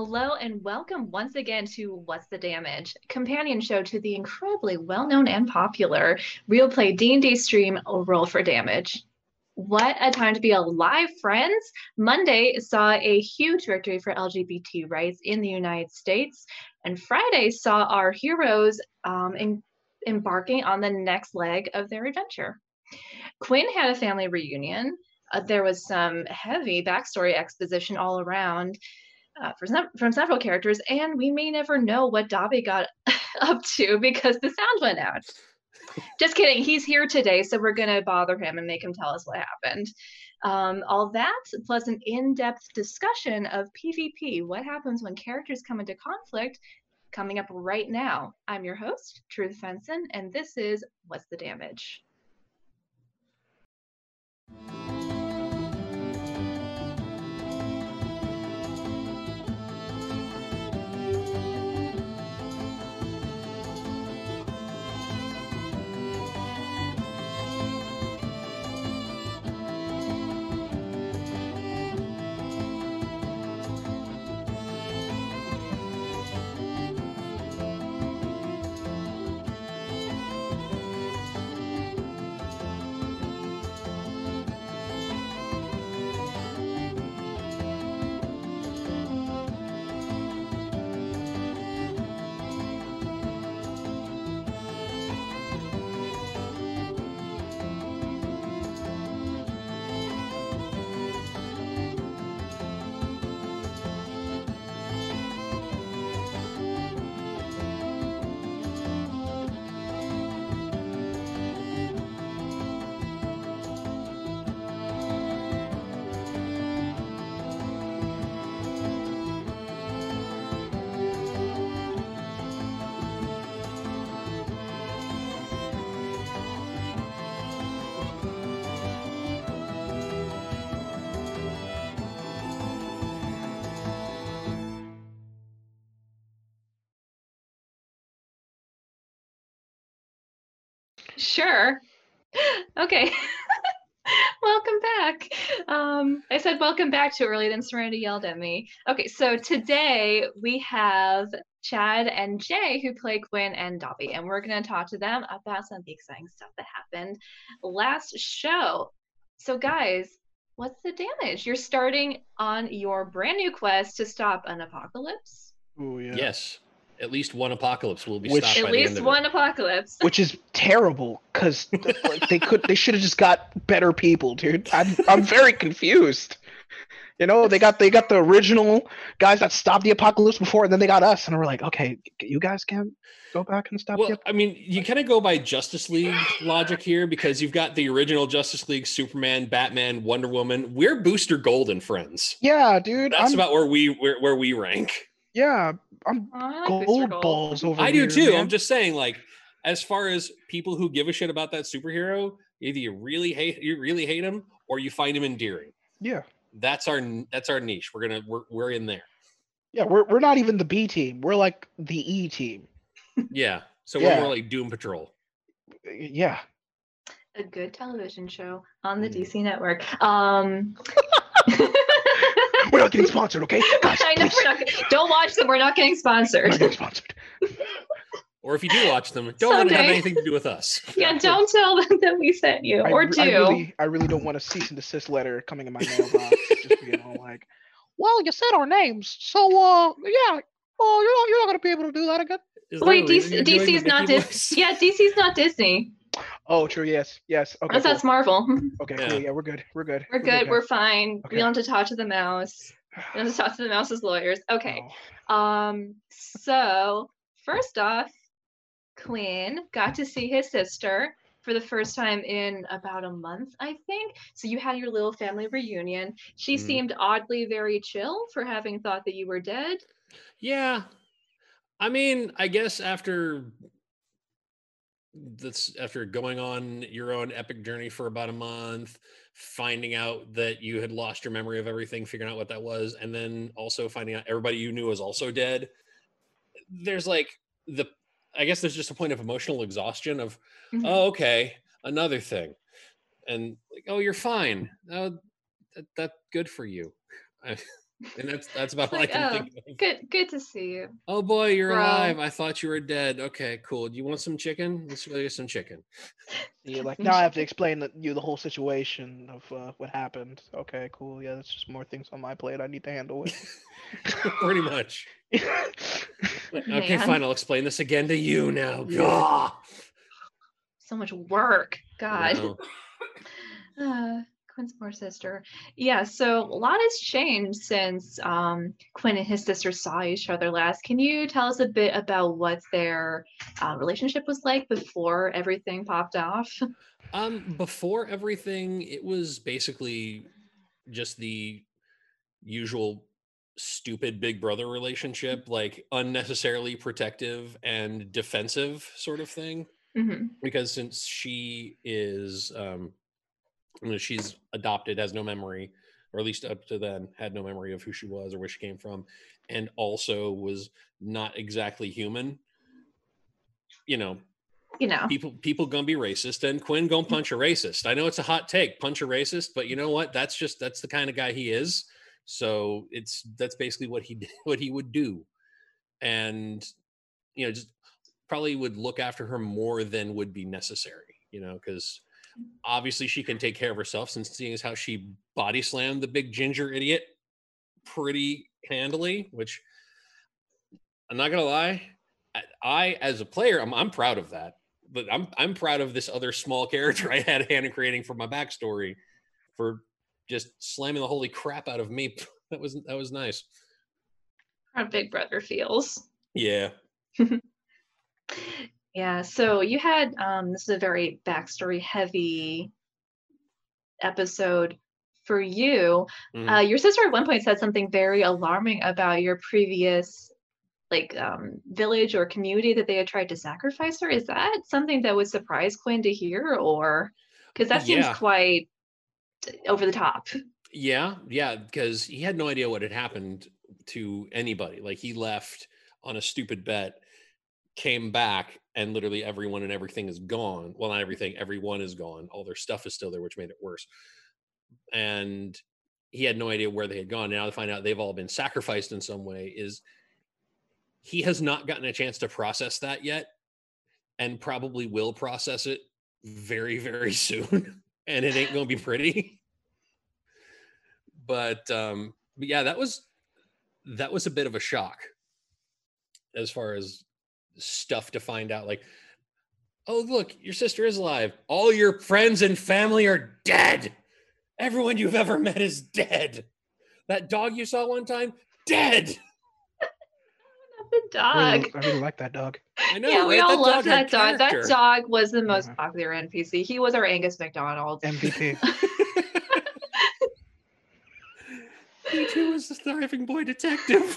Hello and welcome once again to What's the Damage, companion show to the incredibly well-known and popular real play D&D stream Roll for Damage. What a time to be alive, friends! Monday saw a huge victory for LGBT rights in the United States, and Friday saw our heroes um, in, embarking on the next leg of their adventure. Quinn had a family reunion. Uh, there was some heavy backstory exposition all around uh, from, from several characters, and we may never know what Dobby got up to because the sound went out. Just kidding. He's here today, so we're going to bother him and make him tell us what happened. Um, all that, plus an in depth discussion of PvP what happens when characters come into conflict, coming up right now. I'm your host, Truth Fenson, and this is What's the Damage? Sure. Okay. welcome back. Um, I said welcome back too early, then Serenity yelled at me. Okay, so today we have Chad and Jay who play Quinn and Dobby, and we're going to talk to them about some of the exciting stuff that happened last show. So, guys, what's the damage? You're starting on your brand new quest to stop an apocalypse. Oh yeah. Yes at least one apocalypse will be Which- stopped At by the least end of one it. apocalypse. Which is terrible because like, they could they should have just got better people, dude. I'm I'm very confused. You know, they got they got the original guys that stopped the apocalypse before, and then they got us, and we're like, okay, you guys can go back and stop Well, the I mean, you kind of go by Justice League logic here because you've got the original Justice League, Superman, Batman, Wonder Woman. We're Booster Gold and friends. Yeah, dude. That's I'm, about where we where, where we rank. yeah, I'm Oh, I like gold Gold. balls over I do here, too. man. I'm just saying, like, as far as people who give a shit about that superhero, either you really hate you really hate him or you find him endearing. yeah, That's our that's our niche. We're gonna we're, we're in there. yeah. We're we're not even the B team. We're like the E team. Yeah. So Yeah. we're more like Doom Patrol. Yeah. a good television show on the Mm. DC network. Um, We're not getting sponsored, okay? Guys, I know we're not. Don't watch them. We're not getting We're sponsored. not getting sponsored. Or if you do watch them, don't let it have anything to do with us. Yeah, don't tell them that we sent you, I or do. I really, I really don't want a cease and desist letter coming in my mailbox. just being all like, "Well, you said our names, so uh, yeah, oh, you're not, you're not gonna be able to do that again." Is Wait, DC, you're DC's not Mickey Disney. voice? Yeah, DC's not Disney. Oh, true. Yes, yes. Okay, That's, cool. that's Marvel. okay, Yeah. cool. Yeah, we're good. We're good. We're good. We're fine. Okay. We don't have to talk to the mouse. We don't have to talk to the mouse's lawyers. Okay. Oh, Um. So first off, Quinn got to see his sister for the first time in about a month, I think. So you had your little family reunion. She Mhm. seemed oddly very chill for having thought that you were dead. Yeah. I mean, I guess after that's after going on your own epic journey for about a month, finding out that you had lost your memory of everything, figuring out what that was, and then also finding out everybody you knew was also dead. There's like the I guess there's just a point of emotional exhaustion of, Mhm. oh, okay, another thing. And like, oh, you're fine. Oh, that, that's good for you. I, and that's that's about all Like, I can oh, think of. Good good to see you. Oh boy, you're Bro. alive. I thought you were dead. Okay, cool. Do you want some chicken? Let's go get some chicken. You're like, now I have to explain the, you the whole situation of uh, what happened. Okay, cool. Yeah, that's just more things on my plate. I need to handle it. Pretty much. Okay, Man. fine. I'll explain this again to you now. Yeah. Gah. So much work. God. Wow. Uh, Quinn's poor sister. Yeah, so a lot has changed since um, Quinn and his sister saw each other last. Can you tell us a bit about what their uh, relationship was like before everything popped off? Um, before everything, it was basically just the usual stupid big brother relationship, like unnecessarily protective and defensive sort of thing. hmm Because since she is, um, you know, she's adopted, has no memory, or at least up to then had no memory of who she was or where she came from, and also was not exactly human. You know, You know, people people gonna be racist and quinn gonna mm-hmm. punch a racist. I know it's a hot take punch a racist but you know what? That's just that's the kind of guy he is. So it's that's basically what he did- what he would do. And you know just probably would look after her more than would be necessary you know because obviously she can take care of herself since seeing as how she body slammed the big ginger idiot pretty handily which i'm not gonna lie I, as a player I'm, I'm proud of that but I'm I'm proud of this other small character I had hand in creating for my backstory for just slamming the holy crap out of me. That was that was nice. how Big Brother feels. Yeah. Yeah, so you had um, this is a very backstory heavy episode for you. Mhm. Uh, your sister at one point said something very alarming about your previous like um, village or community that they had tried to sacrifice her. Is that something that would surprise Quinn to hear, or because that seems Yeah. quite over the top? Yeah, yeah, because he had no idea what had happened to anybody. Like he left on a stupid bet, came back, and literally everyone and everything is gone. Well, not everything, everyone is gone. All their stuff is still there, which made it worse. And he had no idea where they had gone. Now to find out they've all been sacrificed in some way is he has not gotten a chance to process that yet, and probably will process it very, very soon. and it ain't gonna be pretty but um but yeah that was that was a bit of a shock as far as stuff to find out like oh look your sister is alive all your friends and family are dead everyone you've ever met is dead that dog you saw one time dead The I dog. really, I really like that dog. i know yeah, we right? all That loved had that dog. That dog was the most Yeah. popular NPC. He was our Angus McDonald. MVP. he too was the thriving boy detective He's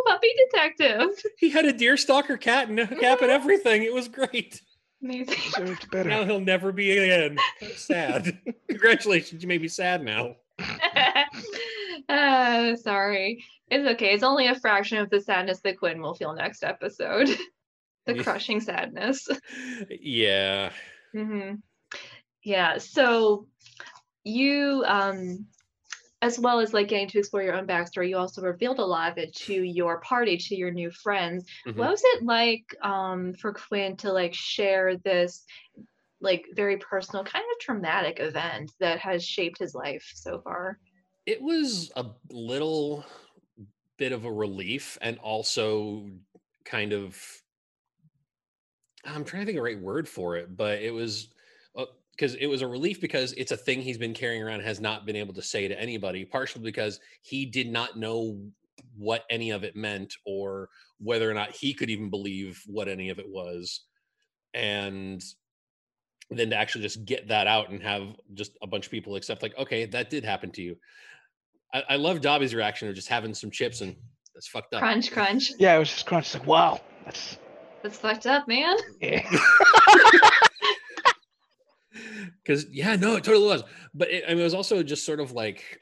a little puppy detective. he had a deer stalker cat and a cap and everything it was great Amazing. Deserved better. Now he'll never be again. Sad. Congratulations, you may be sad now. uh, sorry. It's okay. It's only a fraction of the sadness that Quinn will feel next episode. the crushing sadness. Yeah. hmm Yeah. So you, um, as well as like getting to explore your own backstory, you also revealed a lot of it to your party, to your new friends. Mhm. What was it like um, for Quinn to like share this like very personal, kind of traumatic event that has shaped his life so far? It was a little bit of a relief and also kind of I'm trying to think of the right word for it, but it was because it was a relief because it's a thing he's been carrying around has not been able to say to anybody partially because he did not know what any of it meant or whether or not he could even believe what any of it was and then to actually just get that out and have just a bunch of people accept like okay that did happen to you i, I love dobby's reaction of just having some chips and that's fucked up Crunch, crunch. Yeah, it was just crunch. It's like, wow, that's That's fucked up, man. yeah. because yeah no it totally was but it, I mean, it was also just sort of like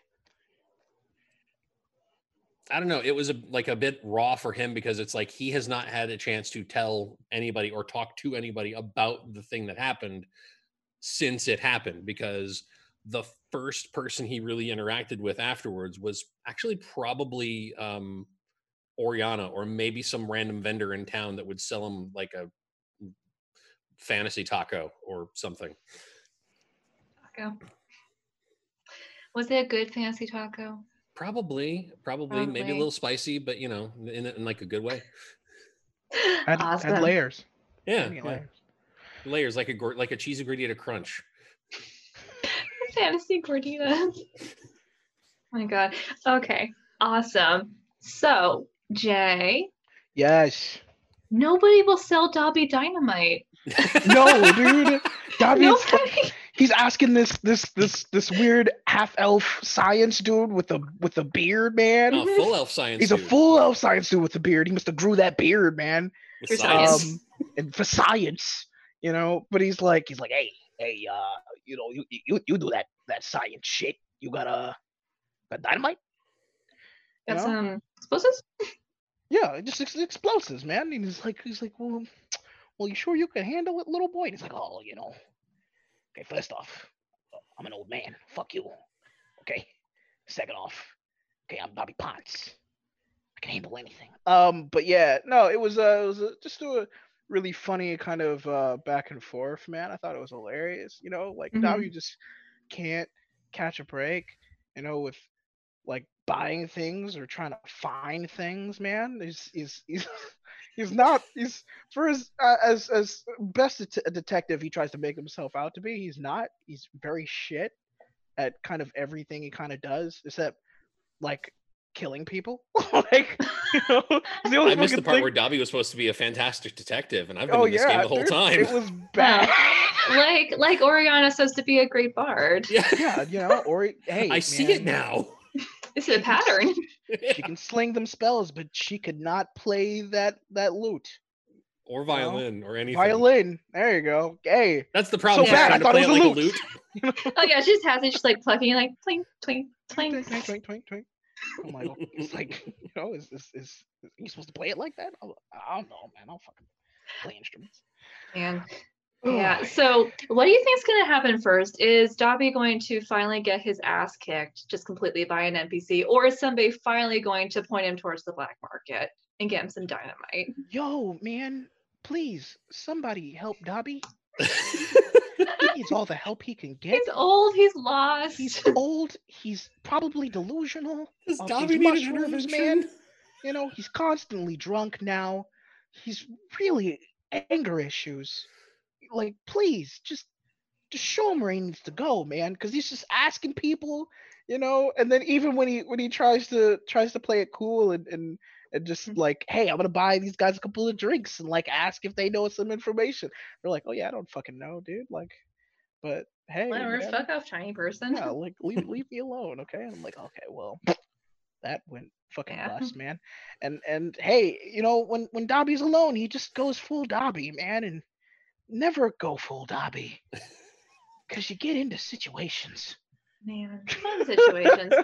i don't know it was a, like a bit raw for him because it's like he has not had a chance to tell anybody or talk to anybody about the thing that happened since it happened because the first person he really interacted with afterwards was actually probably um, Oriana or maybe some random vendor in town that would sell him like a fantasy taco or something. Taco. Was it a good fancy taco? Probably, probably, maybe a little spicy, but you know, in, in like a good way. Had, awesome. had layers. Yeah, yeah. layers. layers like a gor- like a cheesy gordita crunch. Fantasy gordita. oh my god. Okay. Awesome. So, Jay, Yes. nobody will sell Dobby Dynamite. No, dude. Dobby Nobody. He's asking this this this this weird half elf science dude with a with a beard, man. Oh, full elf science. he's a full elf science dude with a beard. He must have grew that beard, man. For science. science. Um, and for science, you know. But he's like, he's like, hey, hey, uh, you know, you you you do that that science shit. You got a got dynamite? You Got know? some explosives? Yeah, just ex- explosives, man. And he's like, he's like, well, well, you sure you can handle it, little boy? And he's like, oh, you know, okay. First off, I'm an old man. Fuck you. Okay. Second off, okay, I'm Bobby Potts. I can handle anything. Um, but yeah, no, it was uh, it was uh, just a really funny kind of uh back and forth, man. I thought it was hilarious. You know, like now Mhm. you just can't catch a break. You know, with like buying things or trying to find things, man. Is is he's he's not he's for as uh, as as best a, t- a detective he tries to make himself out to be. He's not. He's very shit at kind of everything he kind of does, except like killing people. like you know, the only I missed the part thing- where Dobby was supposed to be a fantastic detective, and I've been Oh in this yeah, game the whole dude, time. It was bad. like like Oriana says to be a great bard. yeah, yeah, you know, or hey, I see it now. This is a pattern. She can sling them spells, but she could not play that that lute. or violin, or anything. Violin. There you go. Hey, That's the problem. So with bad, I thought it play was a like a lute. lute. Oh yeah, she just has it just like plucking like twink twink twink. twink, twink, twink, twink, twink. Oh my god. It's like, you know, is is is, is you supposed to play it like that? I, I don't know, man. I'll fucking play instruments. Man. Oh, Yeah. So what do you think's gonna happen first? Is Dobby going to finally get his ass kicked just completely by an NPC, or is somebody finally going to point him towards the black market and get him some dynamite? Yo, man, please, somebody help Dobby. He needs all the help he can get. He's old, he's lost. He's old. He's probably delusional. Does off Dobby these need an mushrooms, intervention? man. You know, he's constantly drunk now. He's really anger issues. Like, please, just just show him where he needs to go, man. Because he's just asking people, you know. And then even when he when he tries to tries to play it cool and and and just Mhm. like, hey, I'm gonna buy these guys a couple of drinks and like ask if they know some information. They're like, oh yeah, I don't fucking know, dude. Like, but hey, Whatever, man, fuck off, tiny person. yeah, like leave leave me alone, okay? And I'm like, okay, well, that went fucking Yeah. bust, man. And and hey, you know, when when Dobby's alone, he just goes full Dobby, man, and never go full Dobby, cause you get into situations. Man, fun situations.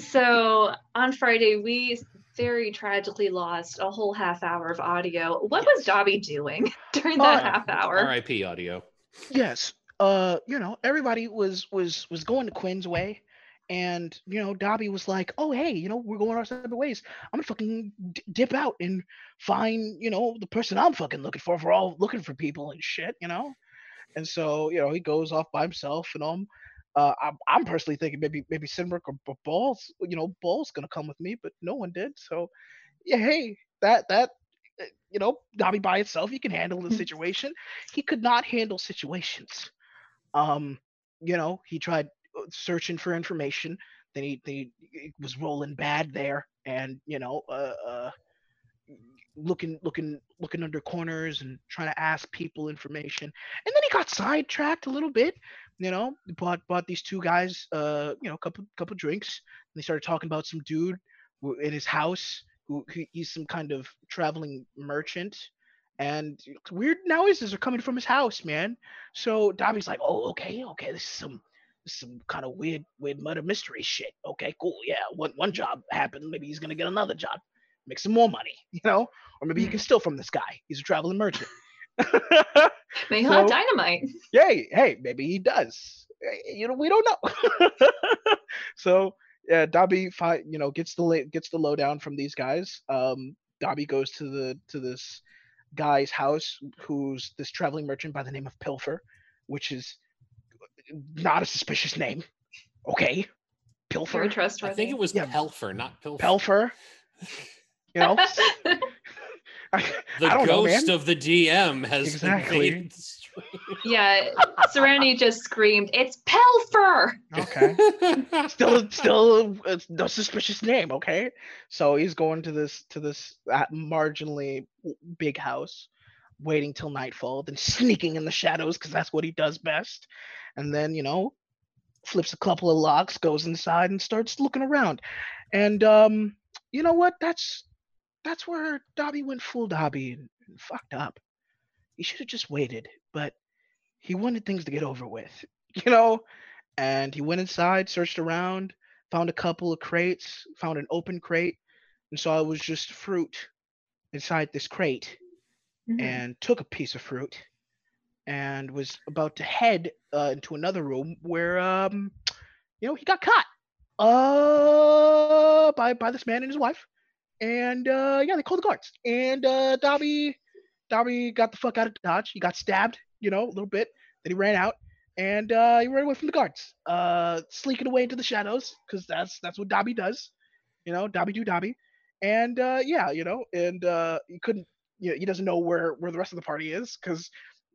so on Friday, we very tragically lost a whole half hour of audio. What was Dobby doing during that Uh, half hour? R.I.P. audio. yes, uh, you know, everybody was was was going to Quinn's way. And you know, Dobby was like, "Oh, hey, you know, we're going our separate ways. I'm gonna fucking d- dip out and find, you know, the person I'm fucking looking for. If we're all looking for people and shit, you know." And so, you know, he goes off by himself, and um, uh, I'm, I'm personally thinking maybe maybe Sinrick or, or Balls, you know, Balls gonna come with me, but no one did. So, yeah, hey, that that, uh, you know, Dobby by itself, he can handle the Mhm. situation. He could not handle situations. Um, you know, he tried searching for information. Then he, they it was rolling bad there, and you know, uh, uh, looking looking looking under corners and trying to ask people information. And then he got sidetracked a little bit. You know, bought bought these two guys, uh, you know, a couple couple drinks. And they started talking about some dude in his house who he, he's some kind of traveling merchant. And weird noises are coming from his house, man. So Dobby's like, "Oh, okay, okay, this is some is some kind of weird, weird murder mystery shit. Okay, cool. Yeah, one one job happened. Maybe he's gonna get another job, make some more money, you know, or maybe he can steal from this guy. He's a traveling merchant. Have So- dynamite. Yay, hey, maybe he does. eh, you know, we don't know. so yeah, Dobby, fi- you know, gets the la- gets the lowdown from these guys. Um, Dobby goes to the to this guy's house, who's this traveling merchant by the name of Pilfer, which is not a suspicious name. Okay, Very Pilfer, I trustworthy. think it was Yeah. Pelfer, not Pilfer. Pelfer. You know, I, the I don't know, ghost of the DM has Exactly. invaded the stream. yeah, Serenity just screamed, "It's Pelfer!" Okay. still still uh, no suspicious name okay so he's going to this to this uh, marginally big house waiting till nightfall then sneaking in the shadows because that's what he does best. And then you know flips a couple of locks goes inside and starts looking around. And um you know what? That's that's where dobby went full dobby and, and fucked up. He should have just waited but he wanted things to get over with you know? And he went inside, searched around, found a couple of crates, found an open crate, and saw it was just fruit inside this crate, Mhm. and took a piece of fruit, and was about to head uh, into another room where, um, you know, he got caught, uh, by by this man and his wife, and uh, yeah, they called the guards, and uh, Dobby, Dobby got the fuck out of Dodge. He got stabbed, you know, a little bit. Then he ran out and uh, he ran away from the guards, uh, sneaking away into the shadows because that's that's what Dobby does, you know, Dobby do Dobby, and uh, yeah, you know, and uh, he couldn't, you know, he doesn't know where where the rest of the party is because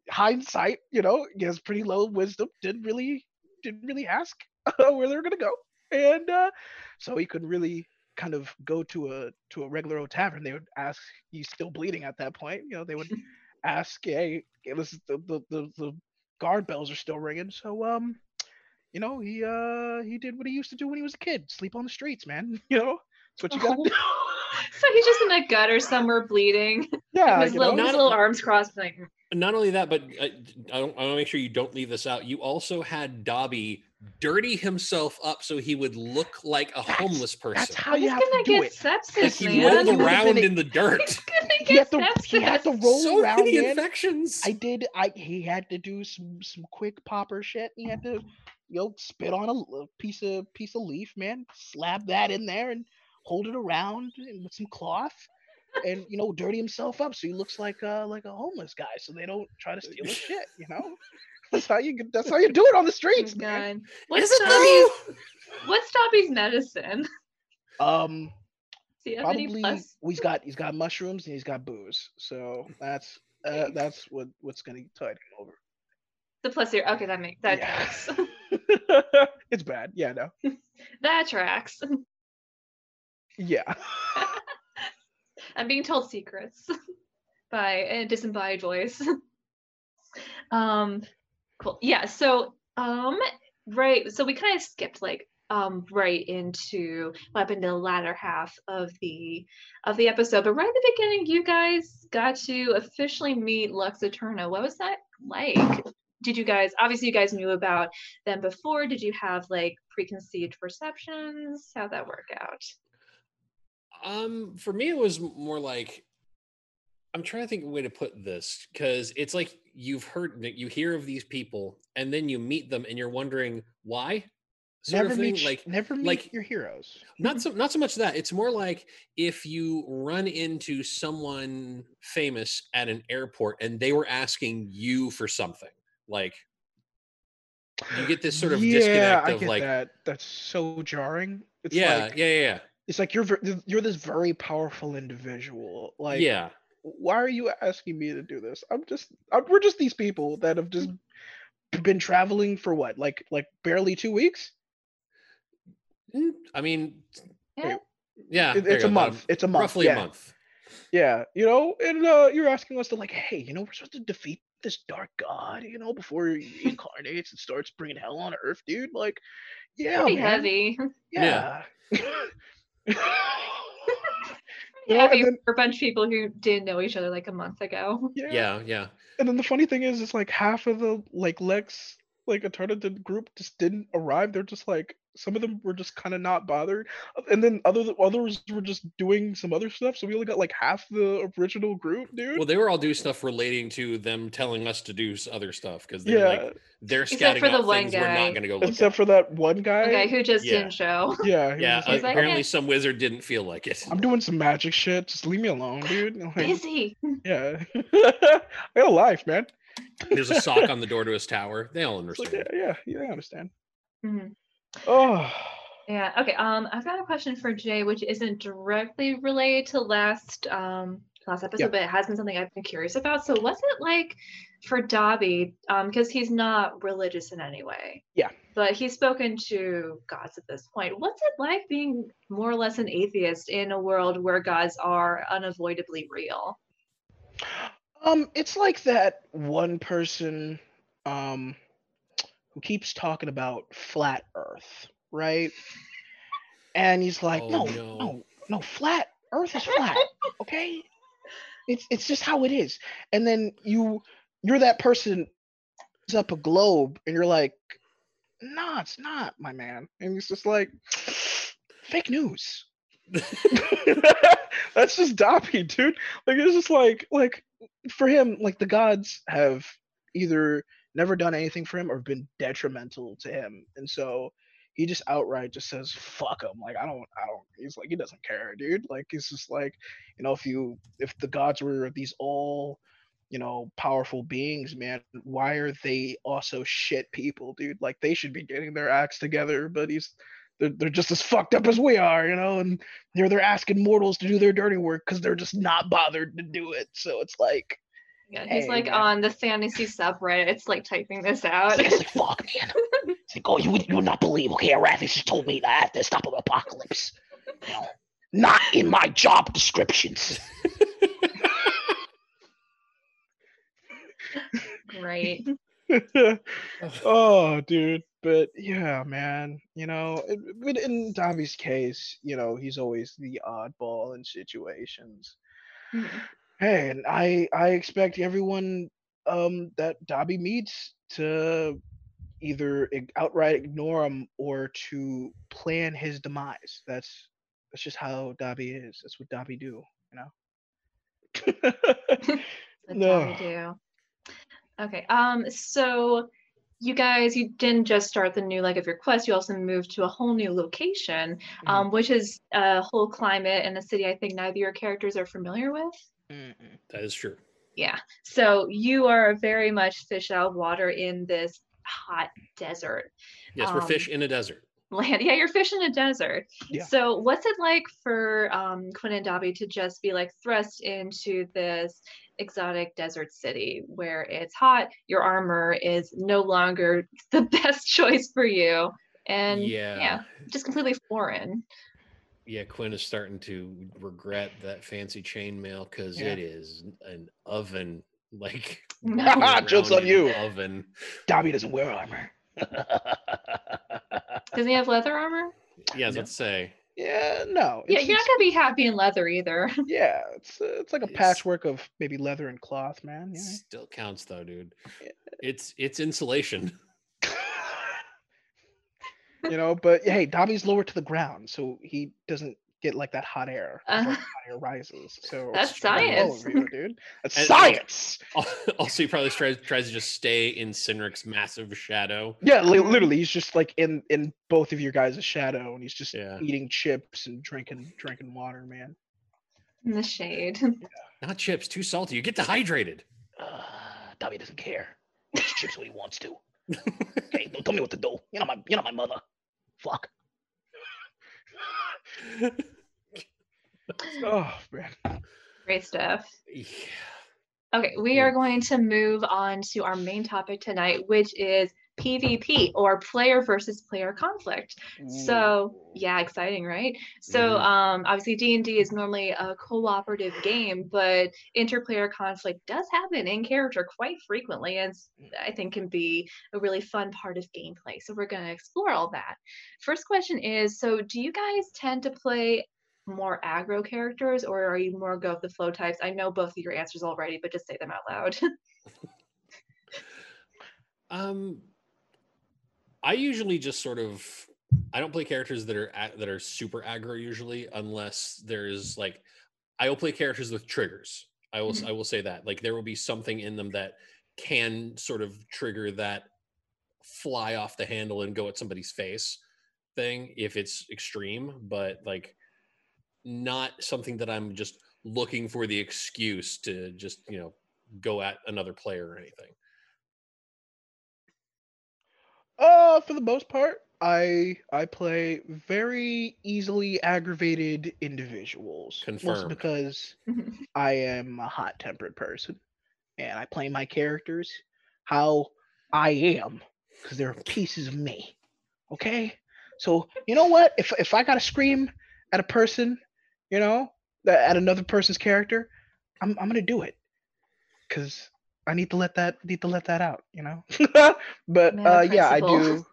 hindsight, you know, he has pretty low wisdom, didn't really didn't really ask where they were gonna go, and uh, so he couldn't really kind of go to a to a regular old tavern. They would ask, he's still bleeding at that point, you know, they would ask, hey, this is the the the, the guard bells are still ringing. So um, you know, he uh he did what he used to do when he was a kid, sleep on the streets, man. You know, that's what you got to Oh. do. So he's just in a gutter somewhere bleeding. yeah, his little, know. his little arms crossed, like Not only that, but uh, I, don't, I want to make sure you don't leave this out. You also had Dobby dirty himself up so he would look like a That's- homeless person. That's how you he's have to gonna do get it. sepsis, like he man. rolled around in the dirt. He's gonna He had to sepsis. he had to roll so around, many man. infections. I did. I he had to do some some quick popper shit. He had to, you know, spit on a piece of piece of leaf, man. Slap that in there and hold it around with some cloth, and you know, dirty himself up so he looks like uh like a homeless guy, so they don't try to steal his shit. You know, that's how you that's how you do it on the Oh, streets, man. What's Is it Dobby's, what's Dobby's medicine? Um, Do you have any probably plus? well, he's got he's got mushrooms and he's got booze, so that's uh, that's what what's gonna tide him over. The plus here. Okay, that makes that Yeah. tracks. it's bad. Yeah, no. that tracks. Yeah. I'm being told secrets by a disembodied voice. um, cool. Yeah. So, um, right. So we kind of skipped like um right into what happened in the latter half of the of the episode, but right at the beginning, you guys got to officially meet Lux Eterna. What was that like? Did you guys obviously you guys knew about them before? Did you have like preconceived perceptions? How'd that work out? Um, for me, it was more like I'm trying to think of a way to put this because it's like you've heard you hear of these people and then you meet them and you're wondering why. Sort never of thing, meet like never meet like- your heroes. not so not so much that it's more like if you run into someone famous at an airport and they were asking you for something like you get this sort of yeah, disconnect I get like that. That's so jarring. It's yeah, like, yeah yeah yeah It's like you're you're this very powerful individual. Like, yeah why are you asking me to do this? I'm just, I'm, we're just these people that have just been traveling for what, like, like barely two weeks. Mm, i mean Yeah. yeah It- it's a go, month. It's a month. roughly yeah. a month Yeah, you know, and uh, you're asking us to like, hey, you know, we're supposed to defeat this dark god, you know, before he incarnates and starts bringing hell on Earth, dude. Like, yeah, Pretty man. heavy. Yeah. You know, heavy then, for a bunch of people who didn't know each other like a month ago. yeah. yeah yeah And then the funny thing is, it's like half of the like Lex like Eterna did group just didn't arrive. They're just like, some of them were just kind of not bothered, Uh, and then other others were just doing some other stuff. So we only got like half the original group, dude. Well, they were all doing stuff relating to them telling us to do other stuff because yeah, they're like they're Except scouting for the out one guy. we're not going to go look except at. for that one guy. Okay, who just Yeah. didn't show. yeah, he yeah, was uh, like, like, apparently okay. some wizard didn't feel like it. I'm doing some magic shit. Just leave me alone, dude. Like, Busy. yeah, I got a life, man. There's a sock on the door to his tower. They all It's like, understand. yeah, yeah, yeah, I understand. Mhm. Oh, Yeah. Okay. Um, I've got a question for Jay, which isn't directly related to last um last episode, Yeah. but it has been something I've been curious about. So, what's it like for Dobby? Um, because he's not religious in any way. Yeah. But he's spoken to gods at this point. What's it like being more or less an atheist in a world where gods are unavoidably real? Um, it's like that one person um who keeps talking about flat earth, right? And he's like, Oh, no, no. no, no, flat earth is flat, okay? It's it's just how it is. And then you you're that person who's up a globe and you're like, nah, it's not, my man. And he's just like fake news. That's just Dobby, dude. Like it's just like like for him, like the gods have either never done anything for him or been detrimental to him, and so he just outright just says fuck him. Like I don't, I don't. He's like he doesn't care, dude. Like he's just like, you know, if you if the gods were these all you know powerful beings man why are they also shit people dude like they should be getting their acts together but he's they're, they're just as fucked up as we are you know and they're they're asking mortals to do their dirty work because they're just not bothered to do it so it's like Yeah, he's Hey, like man. on the fantasy subreddit. It's like typing this out. It's like, fuck, man. It's like, oh, you would, you would not believe. Okay, Arathis just told me that I have to stop an apocalypse. You know, not in my job descriptions. Great. oh dude but yeah man you know it, but in Dobby's case you know he's always the oddball in situations Mhm. Hey and i i expect everyone um that dobby meets to either outright ignore him or to plan his demise that's that's just how dobby is that's what dobby do you know No. we do. Okay. Um. So, you guys, you didn't just start the new leg of your quest. You also moved to a whole new location, Mhm. um, which is a whole climate and a city. I think neither your characters are familiar with. Mm-mm. That is true. Yeah. So you are very much fish out of water in this hot desert Yes, we're fish Um, in a desert. land. Yeah, you're fish in a desert. Yeah. So what's it like for um, Quinn and Dobby to just be like thrust into this exotic desert city where it's hot, your armor is no longer the best choice for you, and yeah. yeah, just completely foreign. Yeah, Quinn is starting to regret that fancy chainmail because Yeah. it is an oven. Like No. Joke's on you. Oven. Dobby doesn't wear armor. Doesn't he have leather armor? Yeah, I was Yeah. about to say. yeah no Yeah, you're not gonna be happy in leather either. Yeah, it's uh, it's like a It's- patchwork of maybe leather and cloth, man. Yeah. Still counts though, dude. Yeah. It's it's insulation. You know, but hey, Dobby's lower to the ground, so he doesn't get like that hot air. Uh, the hot air rises. So That's it's science. over you, dude. That's And- science. also, he probably tries tries to just stay in Cinric's massive shadow. Yeah, li- literally, he's just like in in both of your guys' shadow, and he's just Yeah. eating chips and drinking drinking water, man. in the shade. Not chips, too salty. You get dehydrated. Uh, Dobby doesn't care. He chips what he wants to. Okay, don't tell me what to do. You're not my, you're not my mother. Fuck. Oh man. Great stuff. yeah. Okay, we are going to move on to our main topic tonight, which is PvP or player versus player conflict. So, yeah, exciting, right? So, Mhm. um, obviously D&D is normally a cooperative game, but interplayer conflict does happen in character quite frequently and I think can be a really fun part of gameplay. So, we're going to explore all that. First question is, so do you guys tend to play more aggro characters or are you more go with the flow types? I know both of your answers already, but just say them out loud. Um, I usually just sort of I don't play characters that are that are super aggro usually, unless there's like I will play characters with triggers. I will Mhm. I will say that like there will be something in them that can sort of trigger that fly off the handle and go at somebody's face thing if it's extreme, but like not something that I'm just looking for the excuse to just you know go at another player or anything. Uh, for the most part, I I play very easily aggravated individuals. Mostly Confirmed. because. I am a hot tempered person, and I play my characters how I am because they're pieces of me. Okay, so you know what? If if I gotta scream at a person, you know, that at another person's character, I'm I'm gonna do it because I need to let that need to let that out, you know. but Man uh, yeah, I do.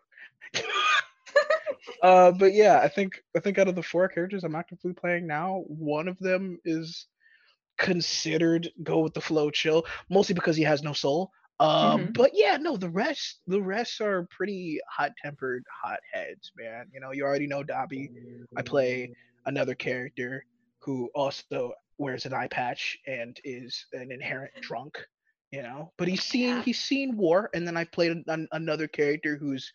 uh, but yeah, I think I think out of the four characters I'm actively playing now, one of them is considered go with the flow chill, mostly because he has no soul. Um, Mhm. but yeah, no, the rest the rest are pretty hot tempered hot heads, man. You know, you already know Dobby. I play another character who also wears an eye patch and is an inherent drunk, you know. But he's seen Yeah. he's seen war, and then I played an, an- another character who's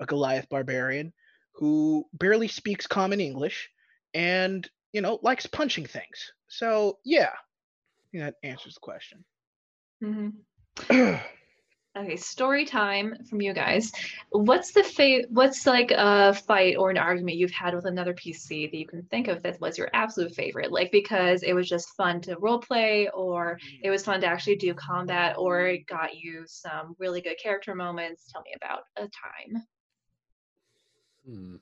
a Goliath barbarian who barely speaks common English and you know likes punching things. So yeah, that answers the question. Mhm. Okay, story time from you guys. What's the fa- what's like a fight or an argument you've had with another PC that you can think of that was your absolute favorite? Like because it was just fun to role play or it was fun to actually do combat or it got you some really good character moments. Tell me about a time. Hmm. I'm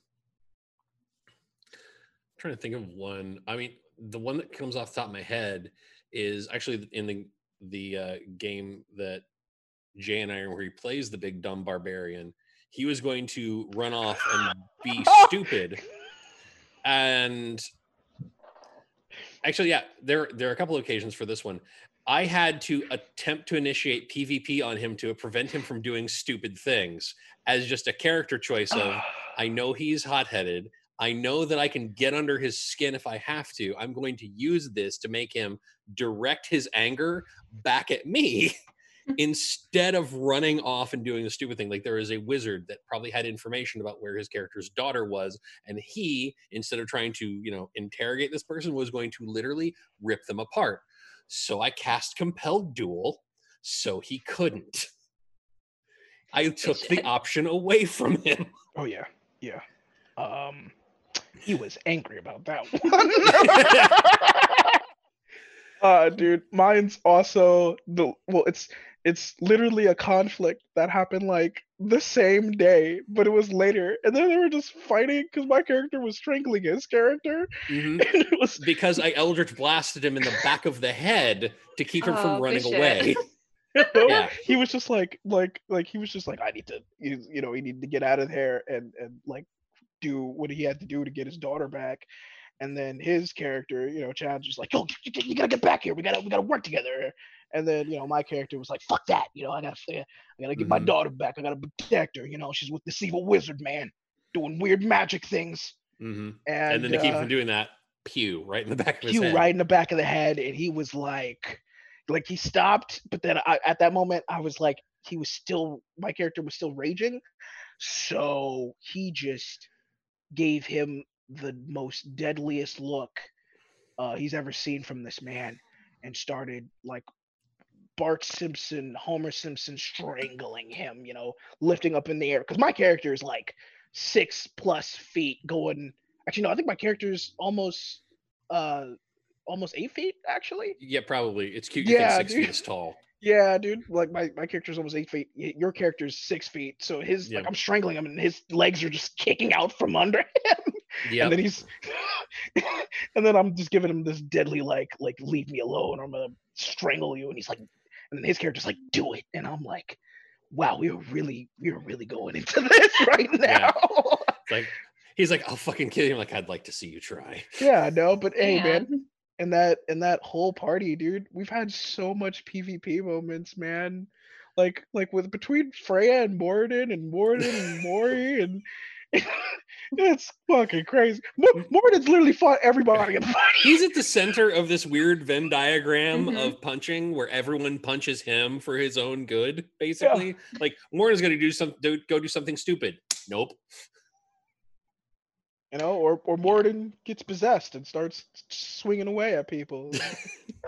trying to think of one. I mean, the one that comes off the top of my head is actually in the the uh, game that Jay and I are where he plays the big dumb barbarian. He was going to run off and be oh. stupid, and actually, yeah, there there are a couple of occasions for this one. I had to attempt to initiate PvP on him to prevent him from doing stupid things as just a character choice of I know he's hot headed. I know that I can get under his skin if I have to. I'm going to use this to make him direct his anger back at me instead of running off and doing the stupid thing. Like there is a wizard that probably had information about where his character's daughter was. And he, instead of trying to, you know, interrogate this person, was going to literally rip them apart. So I cast Compelled Duel so he couldn't. I took the option away from him. Oh yeah, yeah. Um, he was angry about that one. uh, dude, mine's also the well. It's it's literally a conflict that happened like the same day, but it was later, and then they were just fighting because my character was strangling his character, Mhm. it was because I Eldritch blasted him in the back of the head to keep him Oh, from running shit. away. you know, Yeah. he was just like like like he was just like I need to you, you know he needed to get out of there and and like do what he had to do to get his daughter back and then his character you know Chad's just like yo you, you gotta get back here we gotta we gotta work together and then you know my character was like fuck that you know I gotta I gotta get my Mhm. daughter back I gotta protect her you know she's with this evil wizard man doing weird magic things hmm and, And, then to keep uh, from doing that, pew right in the back of his Pew head. right in the back of the head, and he was like, like he stopped, but then I, at that moment I was like, he was still, my character was still raging, so he just gave him the most deadliest look uh, he's ever seen from this man, and started like Bart Simpson, Homer Simpson strangling him, you know, lifting up in the air. Because my character is like six plus feet going. Actually, no, I think my character is almost uh almost eight feet actually. Yeah, probably. It's cute. You Yeah, think six dude. feet is tall. Yeah, dude. Like my my character's almost eight feet. Your character's six feet. So his like I'm strangling him and his legs are just kicking out from under him. Yeah. And then he's and then I'm just giving him this deadly like like leave me alone I'm gonna strangle you. And he's like and then his character's like, do it. And I'm like, wow, we are really we are really going into this right Yeah. now. Like he's like, I'll fucking kill you. I'm like, I'd like to see you try. yeah, no, but hey Yeah. man, and that and that whole party, dude, we've had so much PvP moments, man. Like like with between Freya and Morden and Morden and Mori and It's fucking crazy. Mor- Mordin's literally fought everybody in the. He's at the center of this weird Venn diagram Mhm. of punching, where everyone punches him for his own good. Basically, like Morgan's going to do some, do, go do something stupid. Nope. You know, or or Mordin gets possessed and starts swinging away at people.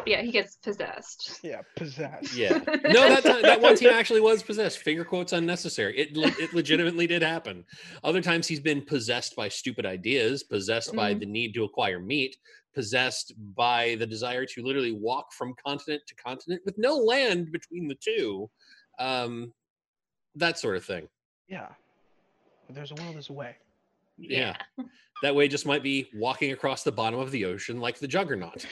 Yeah, he gets possessed. yeah, possessed. Yeah. No, that that one team actually was possessed. Finger quotes unnecessary. It it legitimately did happen. Other times he's been possessed by stupid ideas, possessed by Mhm. the need to acquire meat, possessed by the desire to literally walk from continent to continent with no land between the two. Um, that sort of thing. Yeah. There's a will, there's a way. Yeah. That way just might be walking across the bottom of the ocean like the juggernaut.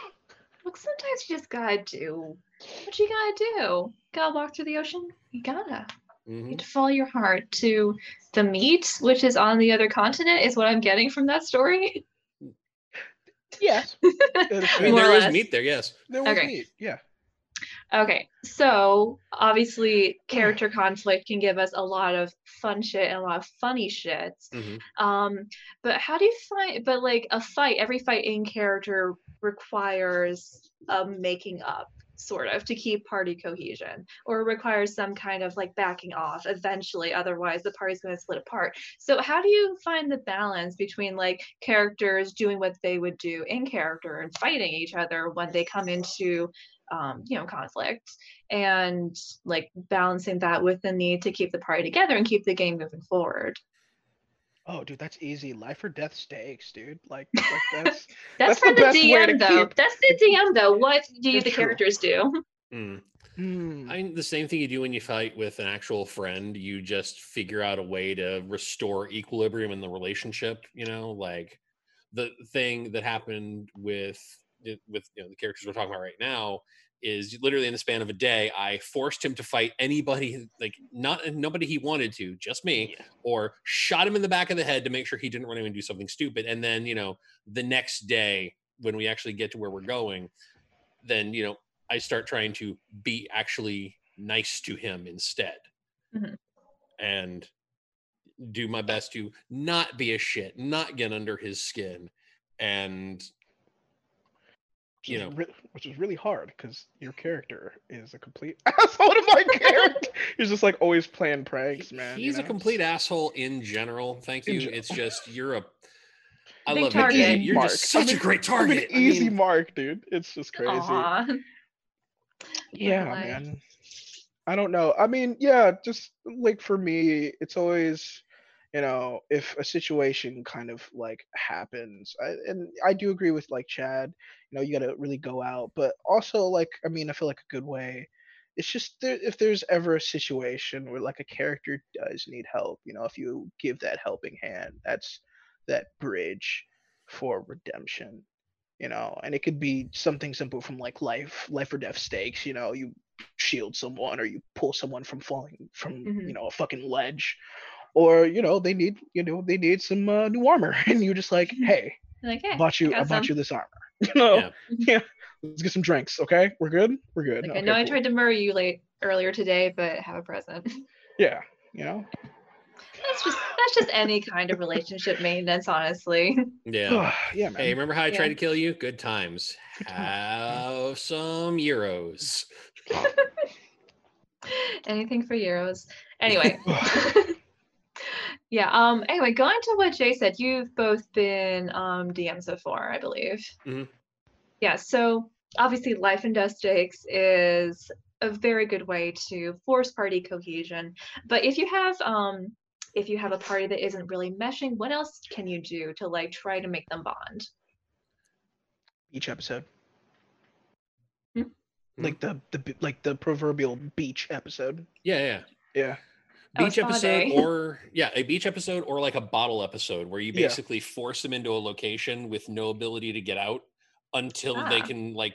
Look, sometimes you just gotta do what you gotta do. Gotta walk through the ocean. You gotta. You Mhm. have to follow your heart to the meat, which is on the other continent, is what I'm getting from that story. Yes. That is I mean, More or there is meat there, yes. there was okay. meat. Yeah. Okay, so obviously, character conflict can give us a lot of fun shit and a lot of funny shit. Mhm. Um, but how do you find? But like a fight, every fight in character requires a making up, sort of, to keep party cohesion, or requires some kind of like backing off eventually. Otherwise, the party's going to split apart. So how do you find the balance between like characters doing what they would do in character and fighting each other when they come into um, you know conflict and like balancing that with the need to keep the party together and keep the game moving forward Oh, dude, that's easy. Life or death stakes, dude. Like, like that's That's, That's for the the, best way to DM though. keep- That's the DM though. What do you, the true. characters do? Mm. Hmm. I mean, the same thing you do when you fight with an actual friend. You just figure out a way to restore equilibrium in the relationship. You know, like the thing that happened with with you know the characters we're talking about right now is literally in the span of a day. I forced him to fight anybody, like not nobody he wanted to, just me, or shot him in the back of the head to make sure he didn't run and do something stupid. And then you know the next day when we actually get to where we're going, then you know I start trying to be actually nice to him instead. Mhm. And do my best to not be a shit, not get under his skin. And you know. re- which is really hard because your character is a complete asshole to my character. He's just like always playing pranks, man. you he's a complete asshole in general. Thank you. gen- It's just you're a I Big love target. it. Easy You're mark. just I'm such a an- great I'm target. an I easy mean, mark, dude. It's just crazy. Aw. Yeah, man. I don't know. I mean, yeah, just like for me, it's always, you know, if a situation kind of like happens, I, and I do agree with like Chad, you know, you got to really go out, but also like, I mean, I feel like a good way. It's just there, if there's ever a situation where like a character does need help, you know, if you give that helping hand, that's that bridge for redemption you know and it could be something simple from like life life or death stakes you know you shield someone or you pull someone from falling from Mhm. you know a fucking ledge or you know they need you know they need some uh, new armor and you're just like hey Like, i hey, bought you got i bought some. you this armor you know Yeah. yeah let's get some drinks okay we're good we're good like I Okay, know I tried to murder you late earlier today, but have a present. yeah you know That's just that's just any kind of relationship maintenance, honestly. Yeah. yeah man Hey, remember how I Yeah. tried to kill you? Good times. Good times. Have some euros. Anything for euros. Anyway. Yeah. Um. Anyway, going to what Jay said, you've both been um DMs before, I believe. Mhm. Yeah. So obviously, life and death stakes is a very good way to force party cohesion. But if you have um if you have a party that isn't really meshing, what else can you do to like try to make them bond? each episode Hmm? like the the like the proverbial beach episode Yeah, yeah. yeah Beach spa episode or yeah, a beach episode or like a bottle episode where you Yeah. basically force them into a location with no ability to get out until they Ah. can like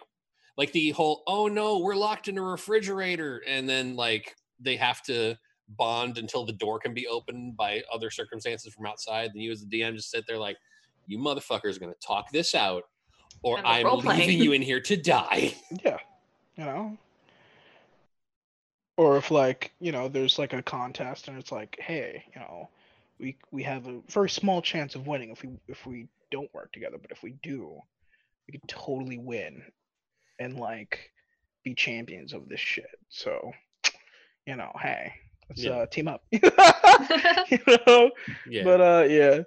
like the whole oh no, we're locked in a refrigerator and then like they have to bond until the door can be opened by other circumstances from outside. Then you as the DM just sit there like you motherfuckers are gonna talk this out or And the I'm leaving you in here to die. Yeah, you know. Or if like, you know, there's like a contest and it's like, hey, you know, we we have a very small chance of winning if we if we don't work together. But if we do, we could totally win and like be champions of this shit. So, you know, hey, let's Yeah. uh, team up. you know? Yeah. But uh, yeah,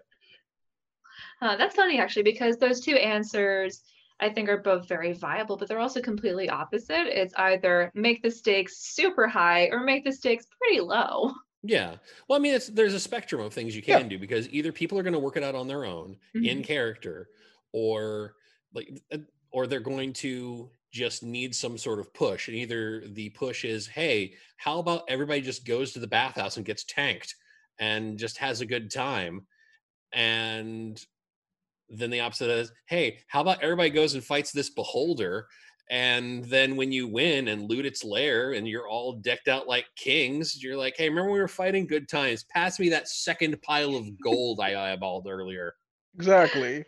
Uh, that's funny actually, because those two answers I think are both very viable, but they're also completely opposite. It's either make the stakes super high or make the stakes pretty low. Yeah. Well, I mean, it's there's a spectrum of things you Yeah. can do because either people are going to work it out on their own in character, or like, uh, or they're going to just need some sort of push. And either the push is, hey, how about everybody just goes to the bathhouse and gets tanked and just has a good time, and then the opposite is, hey, how about everybody goes and fights this beholder and then when you win and loot its lair and you're all decked out like kings, you're like, hey, remember we were fighting good times? Pass me that second pile of gold I eyeballed earlier. exactly.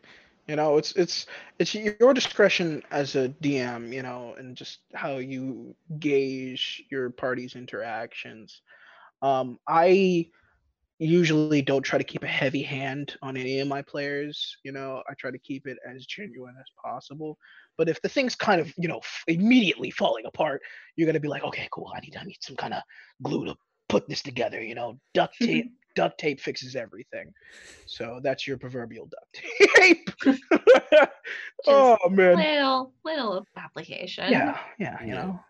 You know, it's it's it's your discretion as a DM, you know, and just how you gauge your party's interactions. Um, I usually don't try to keep a heavy hand on any of my players. You know, I try to keep it as genuine as possible. But if the thing's kind of, you know, f- immediately falling apart, you're gonna be like, okay, cool. I need I need some kind of glue to put this together. You know, duct tape. duct tape fixes everything. So that's your proverbial duct tape. oh man. Little little application. Yeah, yeah, you Yeah. know.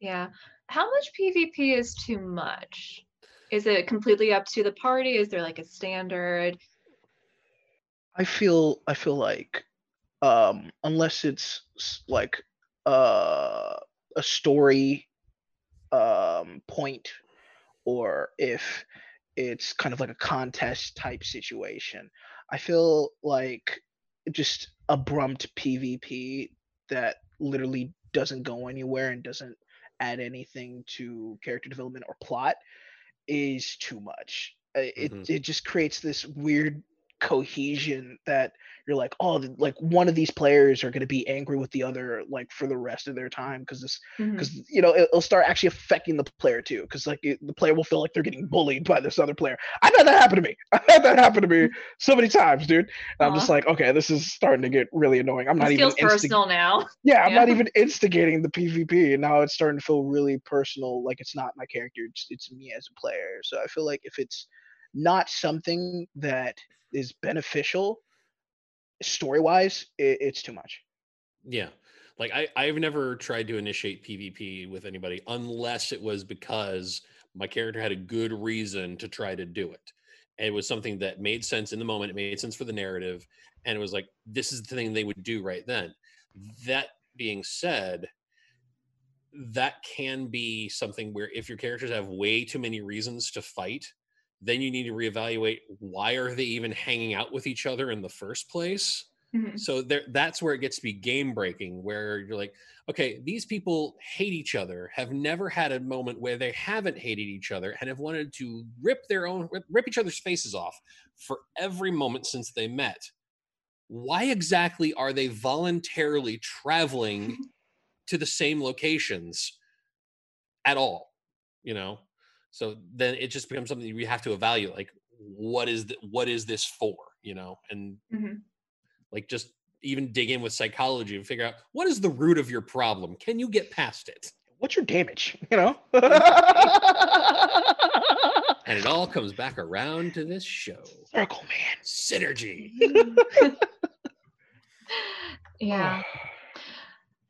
Yeah. How much PvP is too much? Is it completely up to the party? Is there like a standard? I feel I feel like um unless it's like uh a story um point or if it's kind of like a contest type situation. I feel like just abrupt PvP that literally doesn't go anywhere and doesn't add anything to character development or plot is too much. Uh, It Mhm. it just creates this weird cohesion that you're like, oh, like one of these players are going to be angry with the other like for the rest of their time because this mm-hmm. because you know it, it'll start actually affecting the player too because like it, the player will feel like they're getting bullied by this other player. I've had that happen to me. I've had that happen to me mm-hmm. so many times dude and i'm just like okay this is starting to get really annoying. I'm not This even feels insti- personal now. yeah i'm not even instigating the pvp and now it's starting to feel really personal like it's not my character it's, it's me as a player. So i feel like if it's not something that is beneficial story wise it, it's too much Yeah. Like I, I've never tried to initiate PvP with anybody unless it was because my character had a good reason to try to do it. And it was something that made sense in the moment. It made sense for the narrative. And it was like, this is the thing they would do right then. That being said, that can be something where if your characters have way too many reasons to fight, then you need to reevaluate why are they even hanging out with each other in the first place? Mhm. So there, that's where it gets to be game breaking, where you're like, okay, these people hate each other, have never had a moment where they haven't hated each other, and have wanted to rip their own, rip, rip each other's faces off for every moment since they met. Why exactly are they voluntarily traveling to the same locations at all? You know, so then it just becomes something you have to evaluate. Like, what is the, what is this for? You know, and Mhm. like just even dig in with psychology and figure out what is the root of your problem can you get past it what's your damage you know and it all comes back around to this show circle man synergy yeah.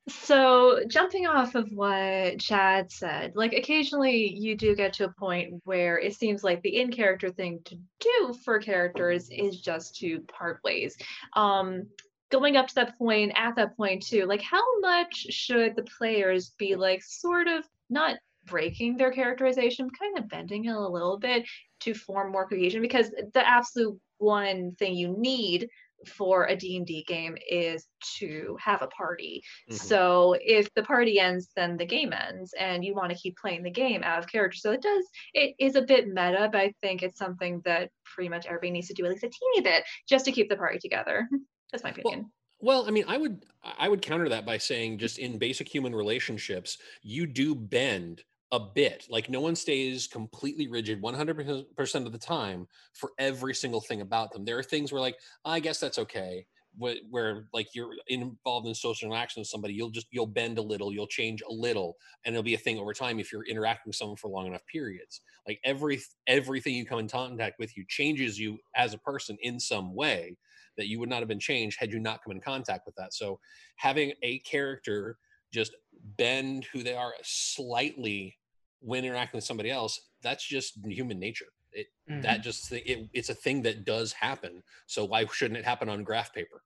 So, jumping off of what Chad said, like occasionally you do get to a point where it seems like the in character thing to do for characters is just to part ways. Um, going up to that point, at that point too, like how much should the players be like sort of not breaking their characterization, kind of bending it a little bit to form more cohesion? Because the absolute one thing you need for a D&D game is to have a party. Mhm. So if the party ends, then the game ends, and you want to keep playing the game out of character. So it does, it is a bit meta, but I think it's something that pretty much everybody needs to do at least a teeny bit just to keep the party together. That's my opinion. well i mean i would i would counter that by saying just in basic human relationships you do bend a bit. Like no one stays completely rigid 100% of the time for every single thing about them. There are things where like, I guess that's okay. Where, where like you're involved in social interaction with somebody, you'll just you'll bend a little, you'll change a little, and it'll be a thing over time if you're interacting with someone for long enough periods. Like every everything you come in contact with you changes you as a person in some way that you would not have been changed had you not come in contact with that. So having a character just bend who they are slightly when interacting with somebody else, that's just human nature. It Mhm. that just it, it's a thing that does happen. So why shouldn't it happen on graph paper?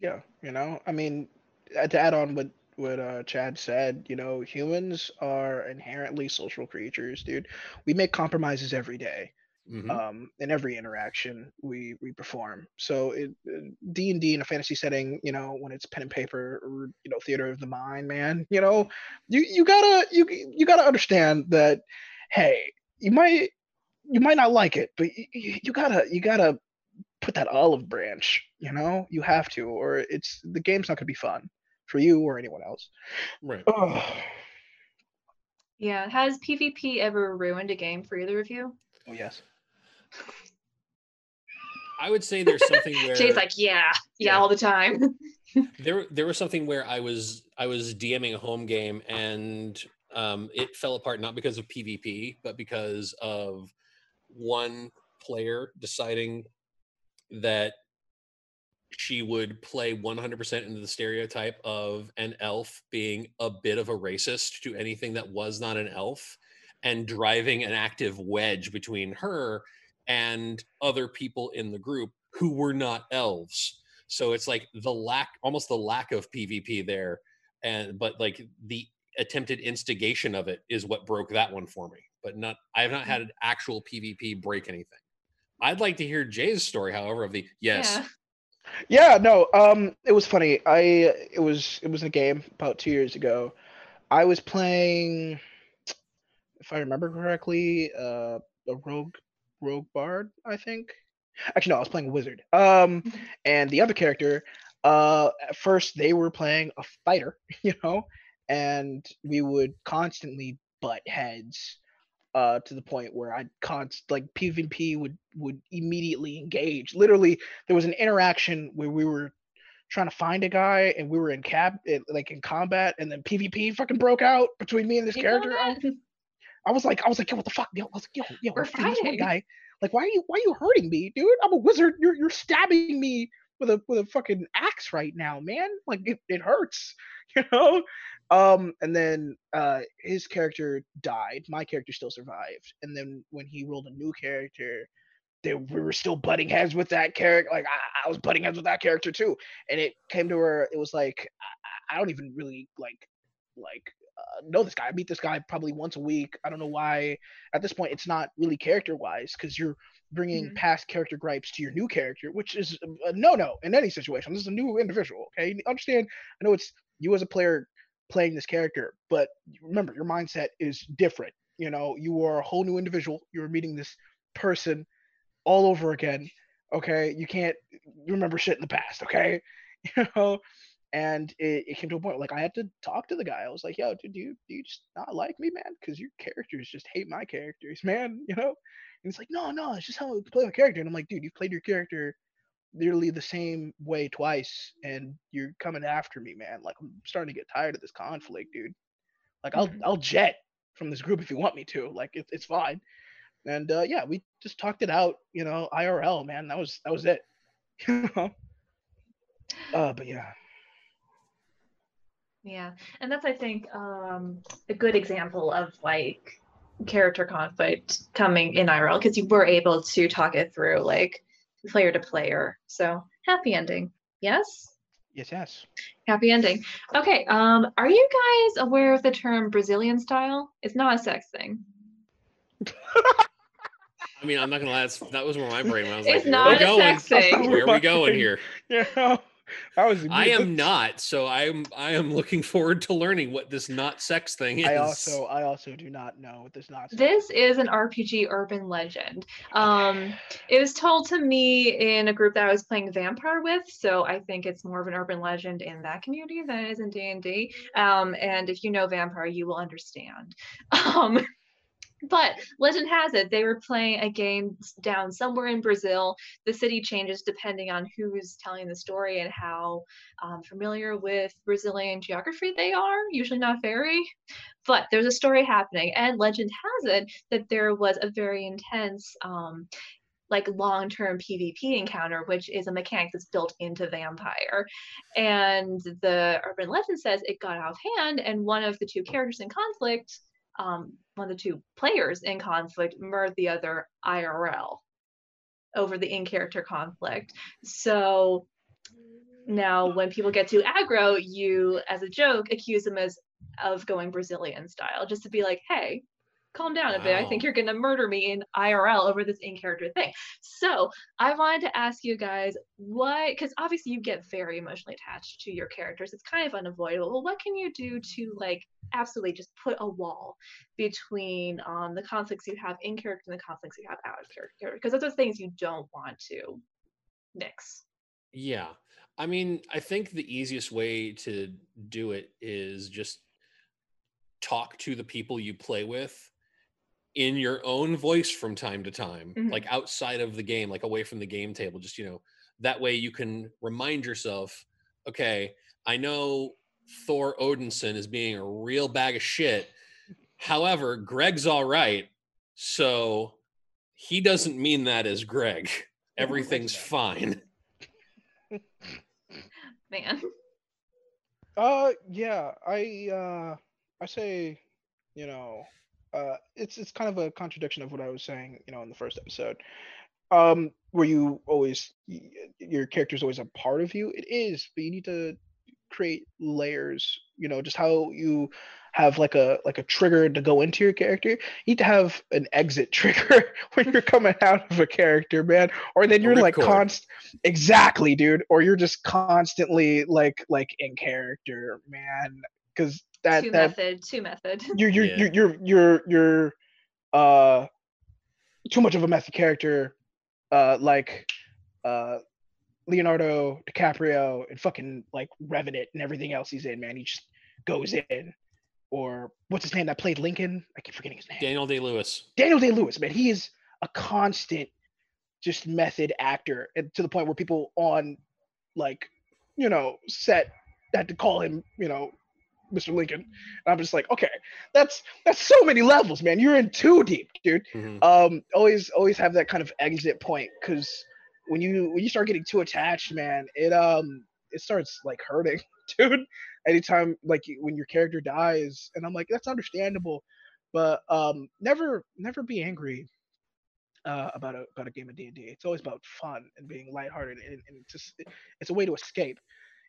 Yeah, you know, I mean, uh, to add on what what uh, Chad said, you know, humans are inherently social creatures, dude. We make compromises every day, Mhm. um, in every interaction we we perform. So D and D in a fantasy setting, you know, when it's pen and paper or you know theater of the mind, man, you know, you you gotta you you gotta understand that, hey, you might you might not like it, but you, you gotta you gotta put that olive branch you know you have to or it's the game's not going to be fun for you or anyone else right. oh, Yeah. Has PvP ever ruined a game for either of you? oh yes I would say there's something where Jay's like, yeah, yeah, Yeah. all the time. there there was something where I was I was DMing a home game and um, it fell apart not because of PvP but because of one player deciding that she would play 100% into the stereotype of an elf being a bit of a racist to anything that was not an elf and driving an active wedge between her and other people in the group who were not elves. So it's like the lack almost the lack of pvp there and but like the attempted instigation of it is what broke that one for me but not i have not had an actual pvp break anything. I'd like to hear jay's story however of the yes. Yeah. yeah no um it was funny. I it was it was a game about two years ago. I was playing if i remember correctly uh a rogue rogue bard i think? Actually no i was playing a wizard. Um Mhm. and the other character uh at first they were playing a fighter you know and we would constantly butt heads uh to the point where i'd const like pvp would would immediately engage. Literally there was an interaction where we were trying to find a guy and we were in cab eh, like in combat and then pvp fucking broke out between me and this You character I was, like i was like yo what the fuck? Yo i was like yo yo We're we're fighting this one fighting. guy like why are you why are you hurting me dude? I'm a wizard. You're you're stabbing me with a with a fucking axe right now man. Like it, it hurts you know? Um and then uh his character died. My character still survived. And then when he rolled a new character they we were still butting heads with that character like I, I was butting heads with that character too. And it came to where it was like i, I don't even really like like uh, know this guy. I meet this guy probably once a week. I don't know why. At this point it's not really character wise because you're bringing Mhm. past character gripes to your new character which is a no no in any situation. This is a new individual okay? Understand i know it's you as a player playing this character but remember your mindset is different you know? You are a whole new individual. You're meeting this person all over again okay? You can't remember shit in the past okay? You know and it, it came to a point like i had to talk to the guy. I was like yo dude do you, do you just not like me man? Because your characters just hate my characters man you know? And it's like no no it's just how i play my character. And i'm like dude you've played your character literally the same way twice and you're coming after me man. Like i'm starting to get tired of this conflict dude. Like i'll Mhm. i'll jet from this group if you want me to. Like it, it's fine. And uh yeah we just talked it out you know irl man. That was that was it uh but yeah Yeah, and that's I think um, a good example of like character conflict coming in IRL because you were able to talk it through like player to player. So happy ending. Yes, yes yes happy ending. Okay, um, are you guys aware of the term Brazilian style? It's not a sex thing. I mean, I'm not gonna lie. That was where my brain went. I was It's like, not where a going? sex thing. Where are we going here? yeah That was. I am not, so I'm I am looking forward to learning what this not sex thing is. I also, I also do not know what this not. This is an RPG urban legend. Um, it was told to me in a group that I was playing Vampire with, so I think it's more of an urban legend in that community than it is in D and D. Um, and if you know Vampire, you will understand. Um, but legend has it they were playing a game down somewhere in Brazil. The city changes depending on who's telling the story and how um, familiar with Brazilian geography they are. Usually not very, but there's a story happening, and legend has it that there was a very intense. Um, like long-term PvP encounter, which is a mechanic that's built into Vampire. And the urban legend says it got out of hand, and one of the two characters in conflict um, one of the two players in conflict murdered the other IRL over the in character conflict. So now, when people get too aggro, you, as a joke, accuse them as of going Brazilian style, just to be like, "Hey, calm down a bit. I think you're gonna murder me in IRL over this in character thing." So I wanted to ask you guys what, because obviously you get very emotionally attached to your characters. It's kind of unavoidable. Well, what can you do to like absolutely just put a wall between um, the conflicts you have in character and the conflicts you have out of character? Because those are things you don't want to mix. Yeah. I mean, I think the easiest way to do it is just talk to the people you play with in your own voice from time to time, Mhm. like outside of the game, like away from the game table. Just, you know, that way you can remind yourself, okay, I know Thor Odinson is being a real bag of shit. However, Greg's all right. So he doesn't mean that as Greg. Everything's fine. Man. Uh, yeah, I uh, I say, you know, uh, it's it's kind of a contradiction of what I was saying, you know, in the first episode. Um, where you always your character's always a part of you. It is, but you need to create layers. You know, just how you have like a like a trigger to go into your character. You need to have an exit trigger when you're coming out of a character, man. Or then you're like const exactly, dude. Or you're just constantly like like in character, man. Because that two that method, two method. you're you're Yeah. you're you're you're you're uh too much of a method character uh like uh Leonardo DiCaprio and fucking like Revenant and everything else he's in, man. He just goes in. Or what's his name that played Lincoln? I keep forgetting his name. Daniel Day Lewis. Daniel Day Lewis, man. He is a constant just method actor and to the point where people on like, you know, set had to call him, you know, Mr. Lincoln. And I'm just like, okay, that's that's so many levels, man. You're in too deep, dude. Mhm. Um, always always have that kind of exit point because when you when you start getting too attached, man, it um it starts like hurting, dude. Anytime like when your character dies, and I'm like, that's understandable, but um, never never be angry uh, about a about a game of D and D. It's always about fun and being lighthearted, and, and just it's a way to escape,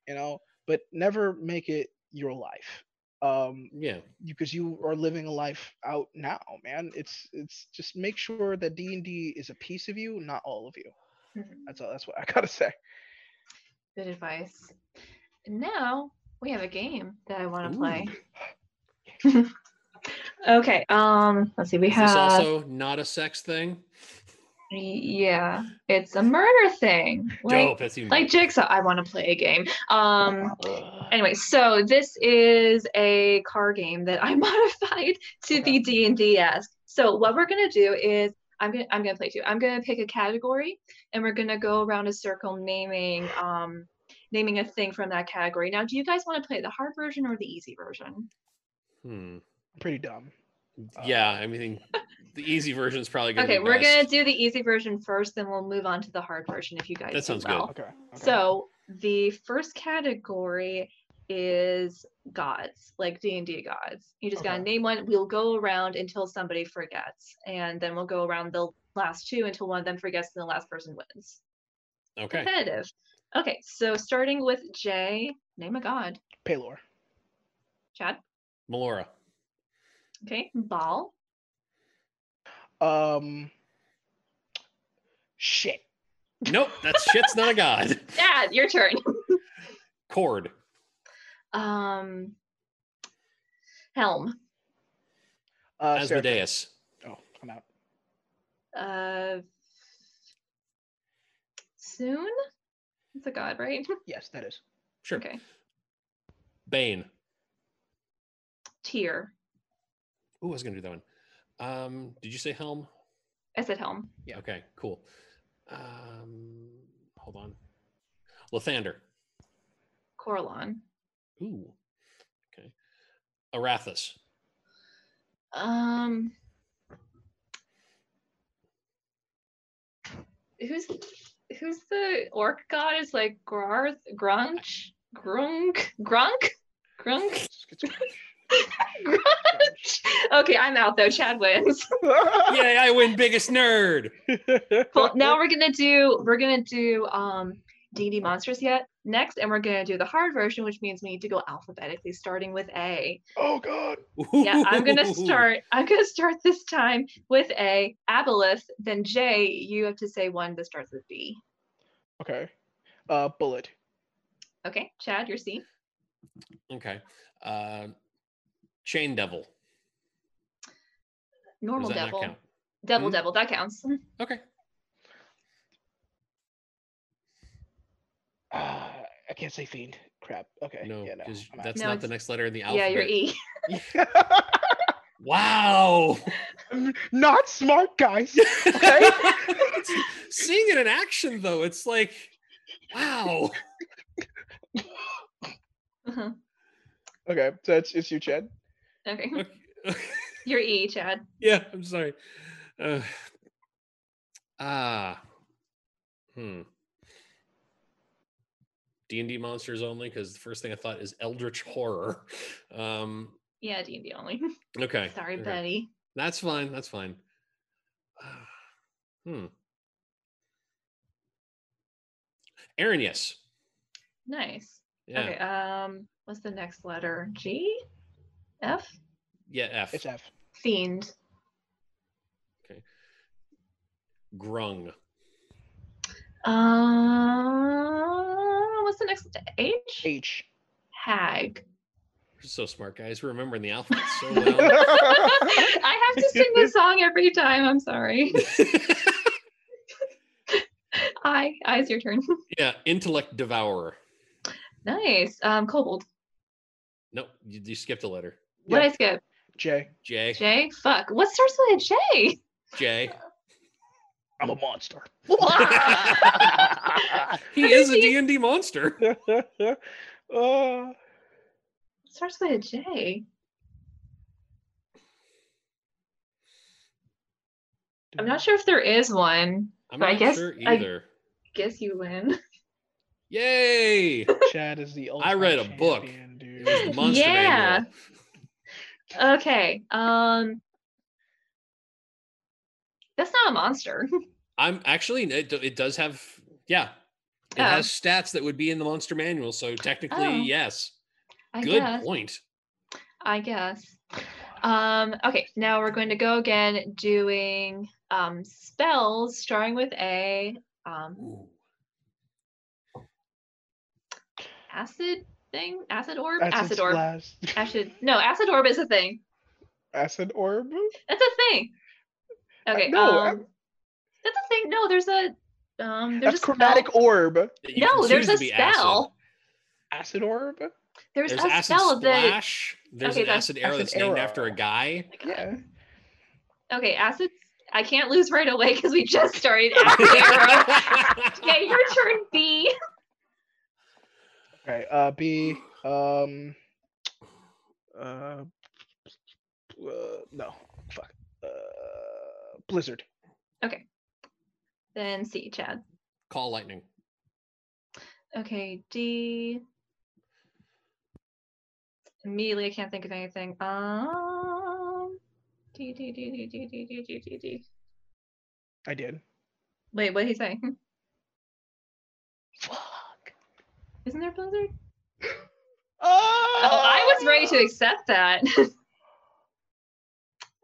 you know. But never make it your life, um, Yeah. because you are living a life out now, man. It's it's just make sure that D and D is a piece of you, not all of you. Mhm. That's all. That's what I gotta say. Good advice. And now we have a game that I want to play. okay. Um. Let's see. We Is have. this also not a sex thing? Yeah. It's a murder thing. Like, Dope. Even like Jigsaw. I want to play a game. Um. Anyway, so this is a car game that I modified to be D and D esque. So what we're gonna do is I'm gonna I'm gonna play two. I'm gonna pick a category and we're gonna go around a circle naming um naming a thing from that category. Now, do you guys want to play the hard version or the easy version? Hmm. Pretty dumb. Yeah, um, I mean, the easy version is probably going to Okay, be we're gonna do the easy version first, then we'll move on to the hard version if you guys That do sounds good. Okay. okay. So the first category is gods, like D and D gods. You just gotta name one. We'll go around until somebody forgets, and then we'll go around the last two until one of them forgets, and the last person wins. Okay. Competitive. Okay, so starting with Jay, name a god. Pelor. Chad. Melora. Okay, Ball. Um. Shit. Nope, that's shit's not a god. Dad, your turn. Kord. Um, Helm. Uh, Seraphim. Asmodeus. Oh, I'm out. Uh, soon. It's a god, right? Yes, that is. Sure. Okay. Bane. Tyr. Ooh, I was gonna do that one. Um, did you say Helm? I said Helm. Yeah. Okay, cool. Um, hold on. Lathander. Corellon. Ooh. Okay. Erathis. Um, who's who's the orc god? Is like Grarth, Grunch, Grunk, Grunk, Grunk, Grunch. Okay, I'm out though. Chad wins. Yay, I win biggest nerd. Cool. Now we're gonna do we're gonna do um D&D monsters yet next, and we're gonna do the hard version, which means we need to go alphabetically, starting with A. oh God. Yeah, I'm gonna start. I'm gonna start this time with A. Aboleth. Then J. You have to say one that starts with B. Okay. Uh, bulette. Okay, Chad, your C. Okay. Uh, Chain Devil. Normal Does that devil. not count? Devil, Hmm? devil. That counts. Okay. Uh, I can't say fiend. Crap. Okay. No, yeah, no. because I'm out. that's No, not the next letter in the alphabet. Yeah, you're E. Wow. Not smart, guys. Okay. Seeing it in action, though, it's like, wow. Uh-huh. okay, so it's it's you, Chad. Okay, Okay. you're E, Chad. yeah, I'm sorry. Uh, ah. Hmm. D and D monsters only, because the first thing I thought is Eldritch horror. Um. Yeah, D&D only. Okay. Sorry, okay. Betty. That's fine. That's fine. Ah, hmm. Erinyes. Nice. Yeah. Okay. Um, what's the next letter? G. F. Yeah. F. It's F. Fiend. Okay. Grung. Uh, what's the next? H. H. Hag. You're so smart, guys. We're remembering the alphabet so well. I have to sing this song every time. I'm sorry. I. I. It's your turn. yeah. Intellect devourer. nice. Um, Kobold. Nope. You, you skipped a letter. What Yeah. I skip? J. J. J. Fuck. What starts with a J? J. I'm a monster. He is a D&D monster. uh, starts with a J. I'm not sure if there is one. I'm But I not guess sure I- either. Guess you win. Yay! Chad is the ultimate. I read ultimate a book. champion, It was the monster Yeah. manual. Okay. Um. That's not a monster. I'm actually it, it does have yeah. It Oh. has stats that would be in the monster manual, so technically Oh. yes. I Good guess. point. I guess. Um, okay, now we're going to go again doing um, spells starting with A. Um, Ooh. acid thing? Acid orb? Acid acid orb. blast. Acid. No, acid orb is a thing. Acid orb. That's a thing. Okay. no, um, that's a thing. No, there's a. Um, there's That's a spell- chromatic orb. No, there's a to be acid. spell. Acid orb. There's, There's a acid spell that. splash. There's Okay, an acid arrow Acid that's named after a arrow. guy. Yeah. Okay, acid. I can't lose right away because we just started acid arrow. Okay, your turn, B. Okay. Uh, B. Um. Uh. uh no. Fuck. Uh. Blizzard. Okay. Then C, Chad. Call lightning. Okay, D. Immediately, I can't think of anything. Um, D, D, D, D, D, D, D, D, D, D. I did. Wait, what did he say? Fuck. Isn't there Blizzard? Oh, Oh, I was ready to accept that.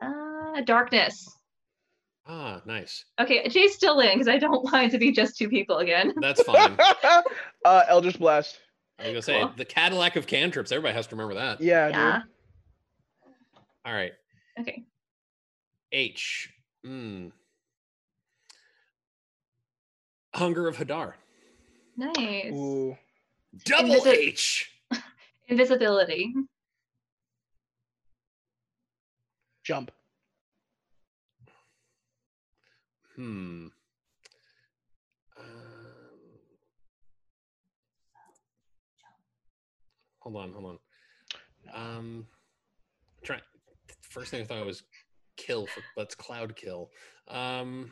uh, darkness. Ah, nice. Okay, Jay's still in because I don't want it to be just two people again. That's fine. uh, Eldritch Blast. I was gonna say Cool. the Cadillac of cantrips. Everybody has to remember that. Yeah, Yeah. dude. All right. Okay. H. Mm. Hunger of Hadar. Nice. Ooh. Double Invisi- H. Invisibility. Jump. Hmm. Um, hold on, hold on. Um, try. First thing I thought was kill for that's cloud kill. Um,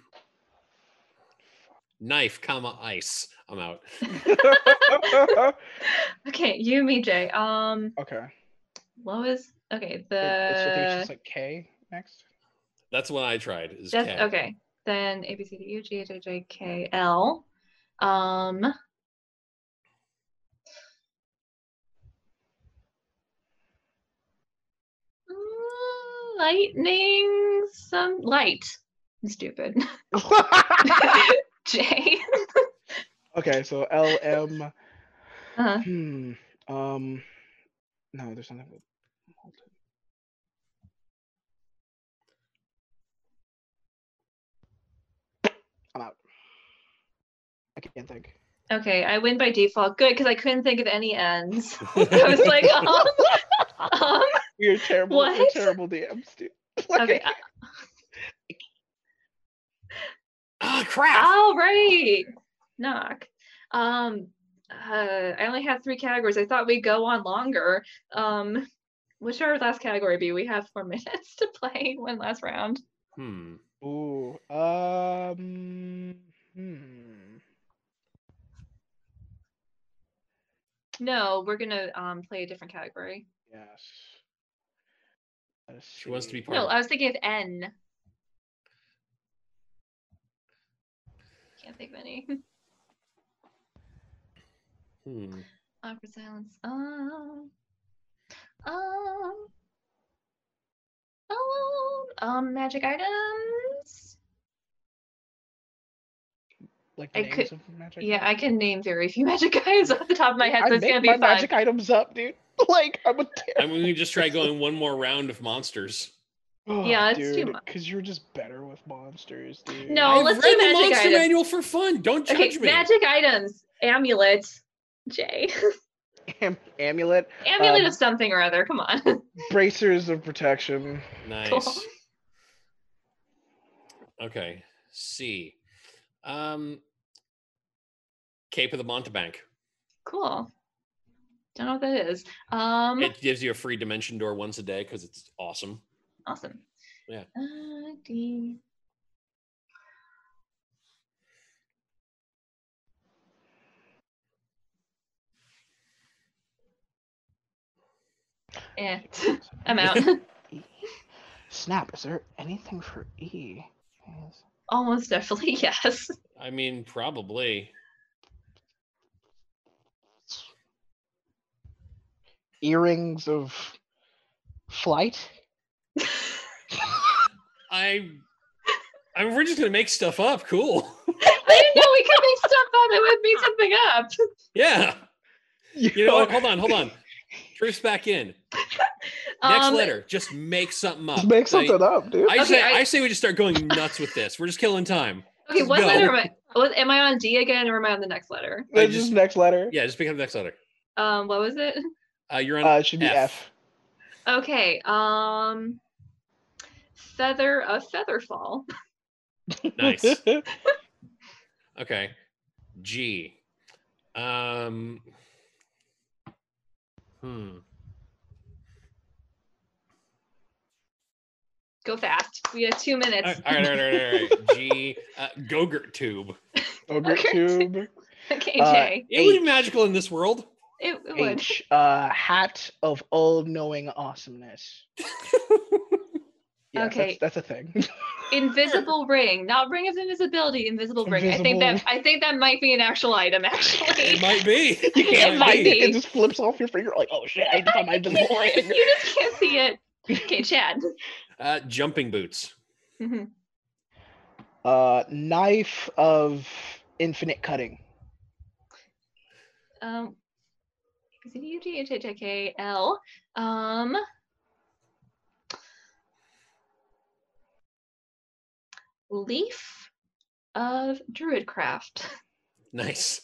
knife, comma ice. I'm out. Okay, you, me, Jay. Um, okay. what was okay? It- it's, it's The just like K next. That's what I tried. Is that's K. okay. Then A B C D U G H I J K L. Um. mm, Lightning, some light. I'm stupid. J. okay, so L M. Uh-huh. Hmm. Um. No, there's something with. molten. I'm out. I can't think. Okay, I win by default. Good, because I couldn't think of any ends. I was like, um, um, You're terrible. You're What? terrible DMs, dude. okay. Ah, crap. All right. Knock. Um, uh, I only have three categories. I thought we'd go on longer. Um, what should our last category be? We have four minutes to play one last round. Hmm. Ooh. Um. Hmm. No, we're gonna um play a different category. Yes. She wants to be part No, of I was thinking of N. Can't think of any. Hmm. Awkward silence. Um. Um. Um. Um. Magic items. like I names could- of magic. Yeah, I can name very few magic items off the top of my head, I so it's make gonna be my fun. magic items up, dude. Like I'm a I terrible. mean, we can just try going one more round of monsters. Yeah, let's do dude, mo- because you're just better with monsters, dude. No, I let's read do the magic monster items. manual for fun. Don't judge Okay, me. magic items. Amulet. J. Am- amulet, Amulet Um, of something or other. Come on. bracers of protection. Nice. Okay. C. Um. Cape of the Mountebank. cool. Don't know what that is. Um. It gives you a free dimension door once a day because it's awesome. Awesome. Yeah. Uh, D. Eh, I'm out. E. Snap. Is there anything for E? Yes. Almost definitely yes. I mean, probably. Earrings of flight. I. I mean, we're just gonna make stuff up. Cool. I didn't know we could make stuff up that would make something up. yeah. You know what? Hold on. Hold on. Truth's back in. Next Um, letter. Just make something up. Just make I- something up, dude. I Okay, say I- I, say we just start going nuts with this. We're just killing time. Okay, Just what go. letter am I? What, am I on D again, or am I on the next letter? I just- just next letter. Yeah, just pick up the next letter. Um, what was it? Uh, you're on Uh, it should be F. F. Okay. Um, feather of featherfall. Nice. Okay. G. Um. Hmm. Go fast. We have two minutes. All right, all right, all right, all right. all right. G. Uh, Gogurt tube. Ogre Okay. tube. Okay, Uh, Jay. It would be magical in this world. It, it would. H. Uh, hat of all-knowing awesomeness. Yes, Okay. that's, that's a thing. Invisible ring, not ring of invisibility. Invisible ring. I think that I think that might be an actual item. Actually, It might be. you can't It find might it. be. It just flips off your finger like, oh shit, I need to find my invisible ring. you just can't see it. Okay, Chad. Uh, jumping boots. Mhm. Uh, knife of infinite cutting. Um, Z-U-G-H-H-A-K-L. Um, leaf of druidcraft. Nice.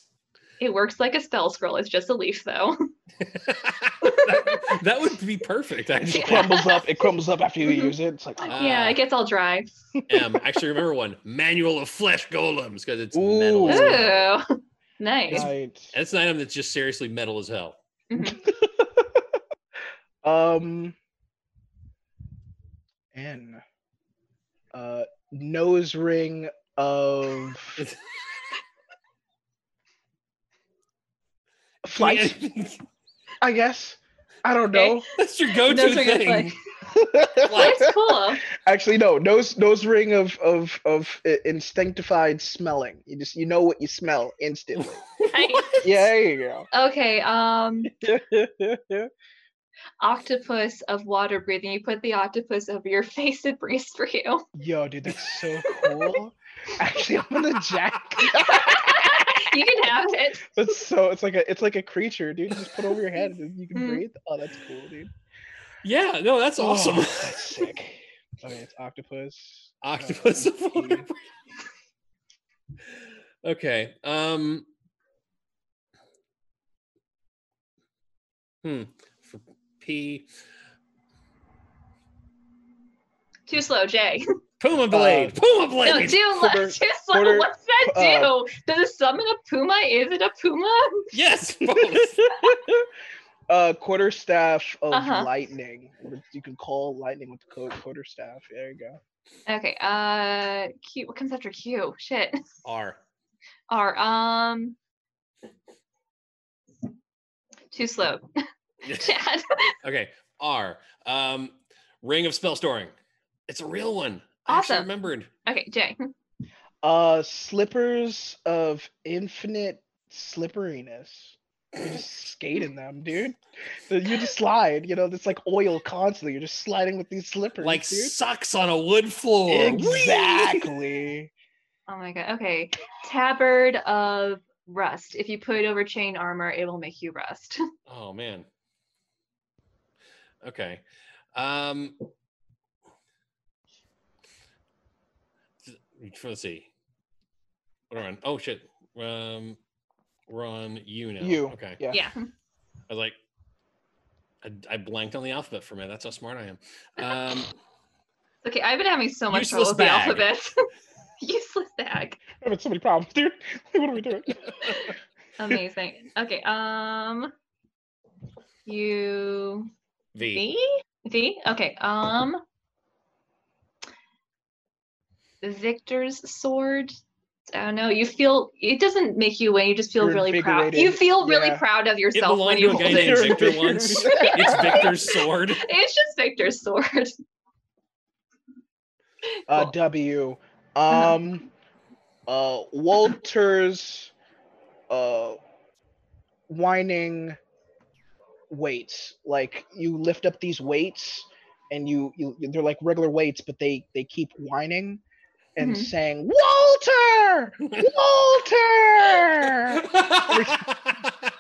It works like a spell scroll. It's just a leaf, though. that, that would be perfect, It actually. crumbles up. It crumbles up after you Mhm. use it. It's like, yeah, Ah. it gets all dry. M. Actually, remember one Manual of Flesh Golems because it's metal. Ooh. As hell. Ooh, nice. right. It's an item that's just seriously metal as hell. Mhm. um. N. Uh, nose ring of flight. I guess. I don't Okay. know. That's your go-to Nose ring of thing. That's cool. Actually, no. Nose nose ring of of of uh, instinctified smelling. You just you know what you smell instantly. Nice. yeah, there you go. Okay, um, go. octopus of water breathing. You put the octopus over your face, it breathes for you. Yo, dude, that's so cool. Actually, I'm gonna jack. you can have it. That's so. It's like a. It's like a creature, dude. Just put it over your head and you can Mm. breathe. Oh, that's cool, dude. Yeah, no, that's awesome. Oh, that's sick. Okay, it's octopus. uh, Octopus of P. water. Okay. Um. Hmm. For P. Too slow, Jay. Puma blade. Puma blade. No, too, Quarter- lo- too slow. quarter- What's that uh, do? Does it summon a puma? Is it a puma? yes. both. uh, quarter staff of Uh-huh. lightning. You can call lightning with the code quarter staff. There you go. Okay. Uh, Q. What comes after Q? Shit. R. R. Um. Too slow. Chad. Okay. R. Um. Ring of spell storing. It's a real one. I Awesome. remembered. Okay, Jay. Uh, slippers of infinite slipperiness. You're just skate in them, dude. You just slide. You know, it's like oil constantly. You're just sliding with these slippers, Like dude. sucks on a wood floor. Exactly. Oh my god. Okay. Tabard of rust. If you put it over chain armor, it will make you rust. Oh man. Okay. Um th- let's see. What are we on? Oh shit. Um we're on you now. You. Okay. Yeah. yeah. I was like I, I blanked on the alphabet for a minute. That's how smart I am. Um Okay, I've been having so much trouble with the alphabet. Useless bag. I'm having so many problems, dude. What are we doing? Amazing. Okay. Um. U V. V V. Okay. Um. Victor's sword. I don't know. You feel it doesn't make you win. You just feel You're really proud. You feel really Yeah. proud of It yourself when you to a guy hold named it. Victor once. It's Victor's sword. It's just Victor's sword. Uh, Cool. W. Uh-huh. Um, uh, Walter's, uh, whining weights. Like you lift up these weights, and you you they're like regular weights, but they they keep whining and Mhm. saying Walter, Walter.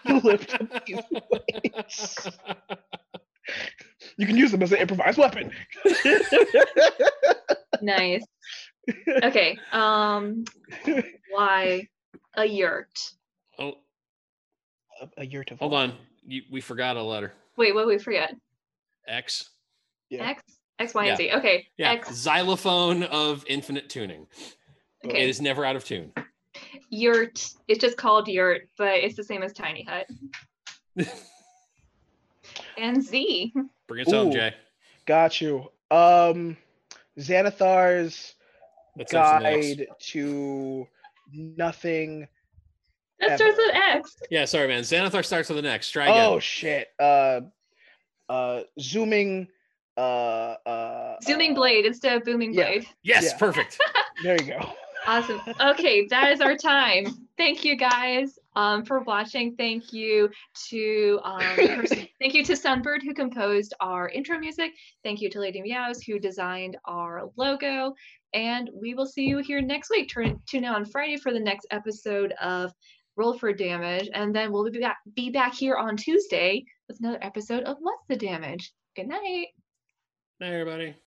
you lift up these weights. You can use them as an improvised weapon. Nice. Okay. Um. Why a yurt? oh, a, a year to hold on. You, we forgot a letter. Wait. What we forget? X. Yeah. X. X, Y, Yeah. and Z. Okay. Yeah. X. Xylophone of infinite tuning. Okay. It is never out of tune. Yurt. It's just called yurt, but it's the same as tiny hut. and Z. Bring us home, Ooh. Jay. Got you. Um, Xanathar's That starts with an X. guide to nothing. That Ever. starts with X. Yeah, sorry, man. Xanathar starts with an X. Try again. Oh shit. Uh, uh, zooming. Uh, uh, Zooming uh, blade instead of booming yeah. blade. yes, yeah. perfect. There you go. Awesome. Okay, that is our time. Thank you guys um, for watching. Thank you to um, the thank you to Sunbird who composed our intro music. Thank you to Lady Meows who designed our logo. And we will see you here next week. Turn tune in on Friday for the next episode of roll for damage, and then we'll be back, be back here on Tuesday with another episode of What's the Damage. Good night. Bye, everybody.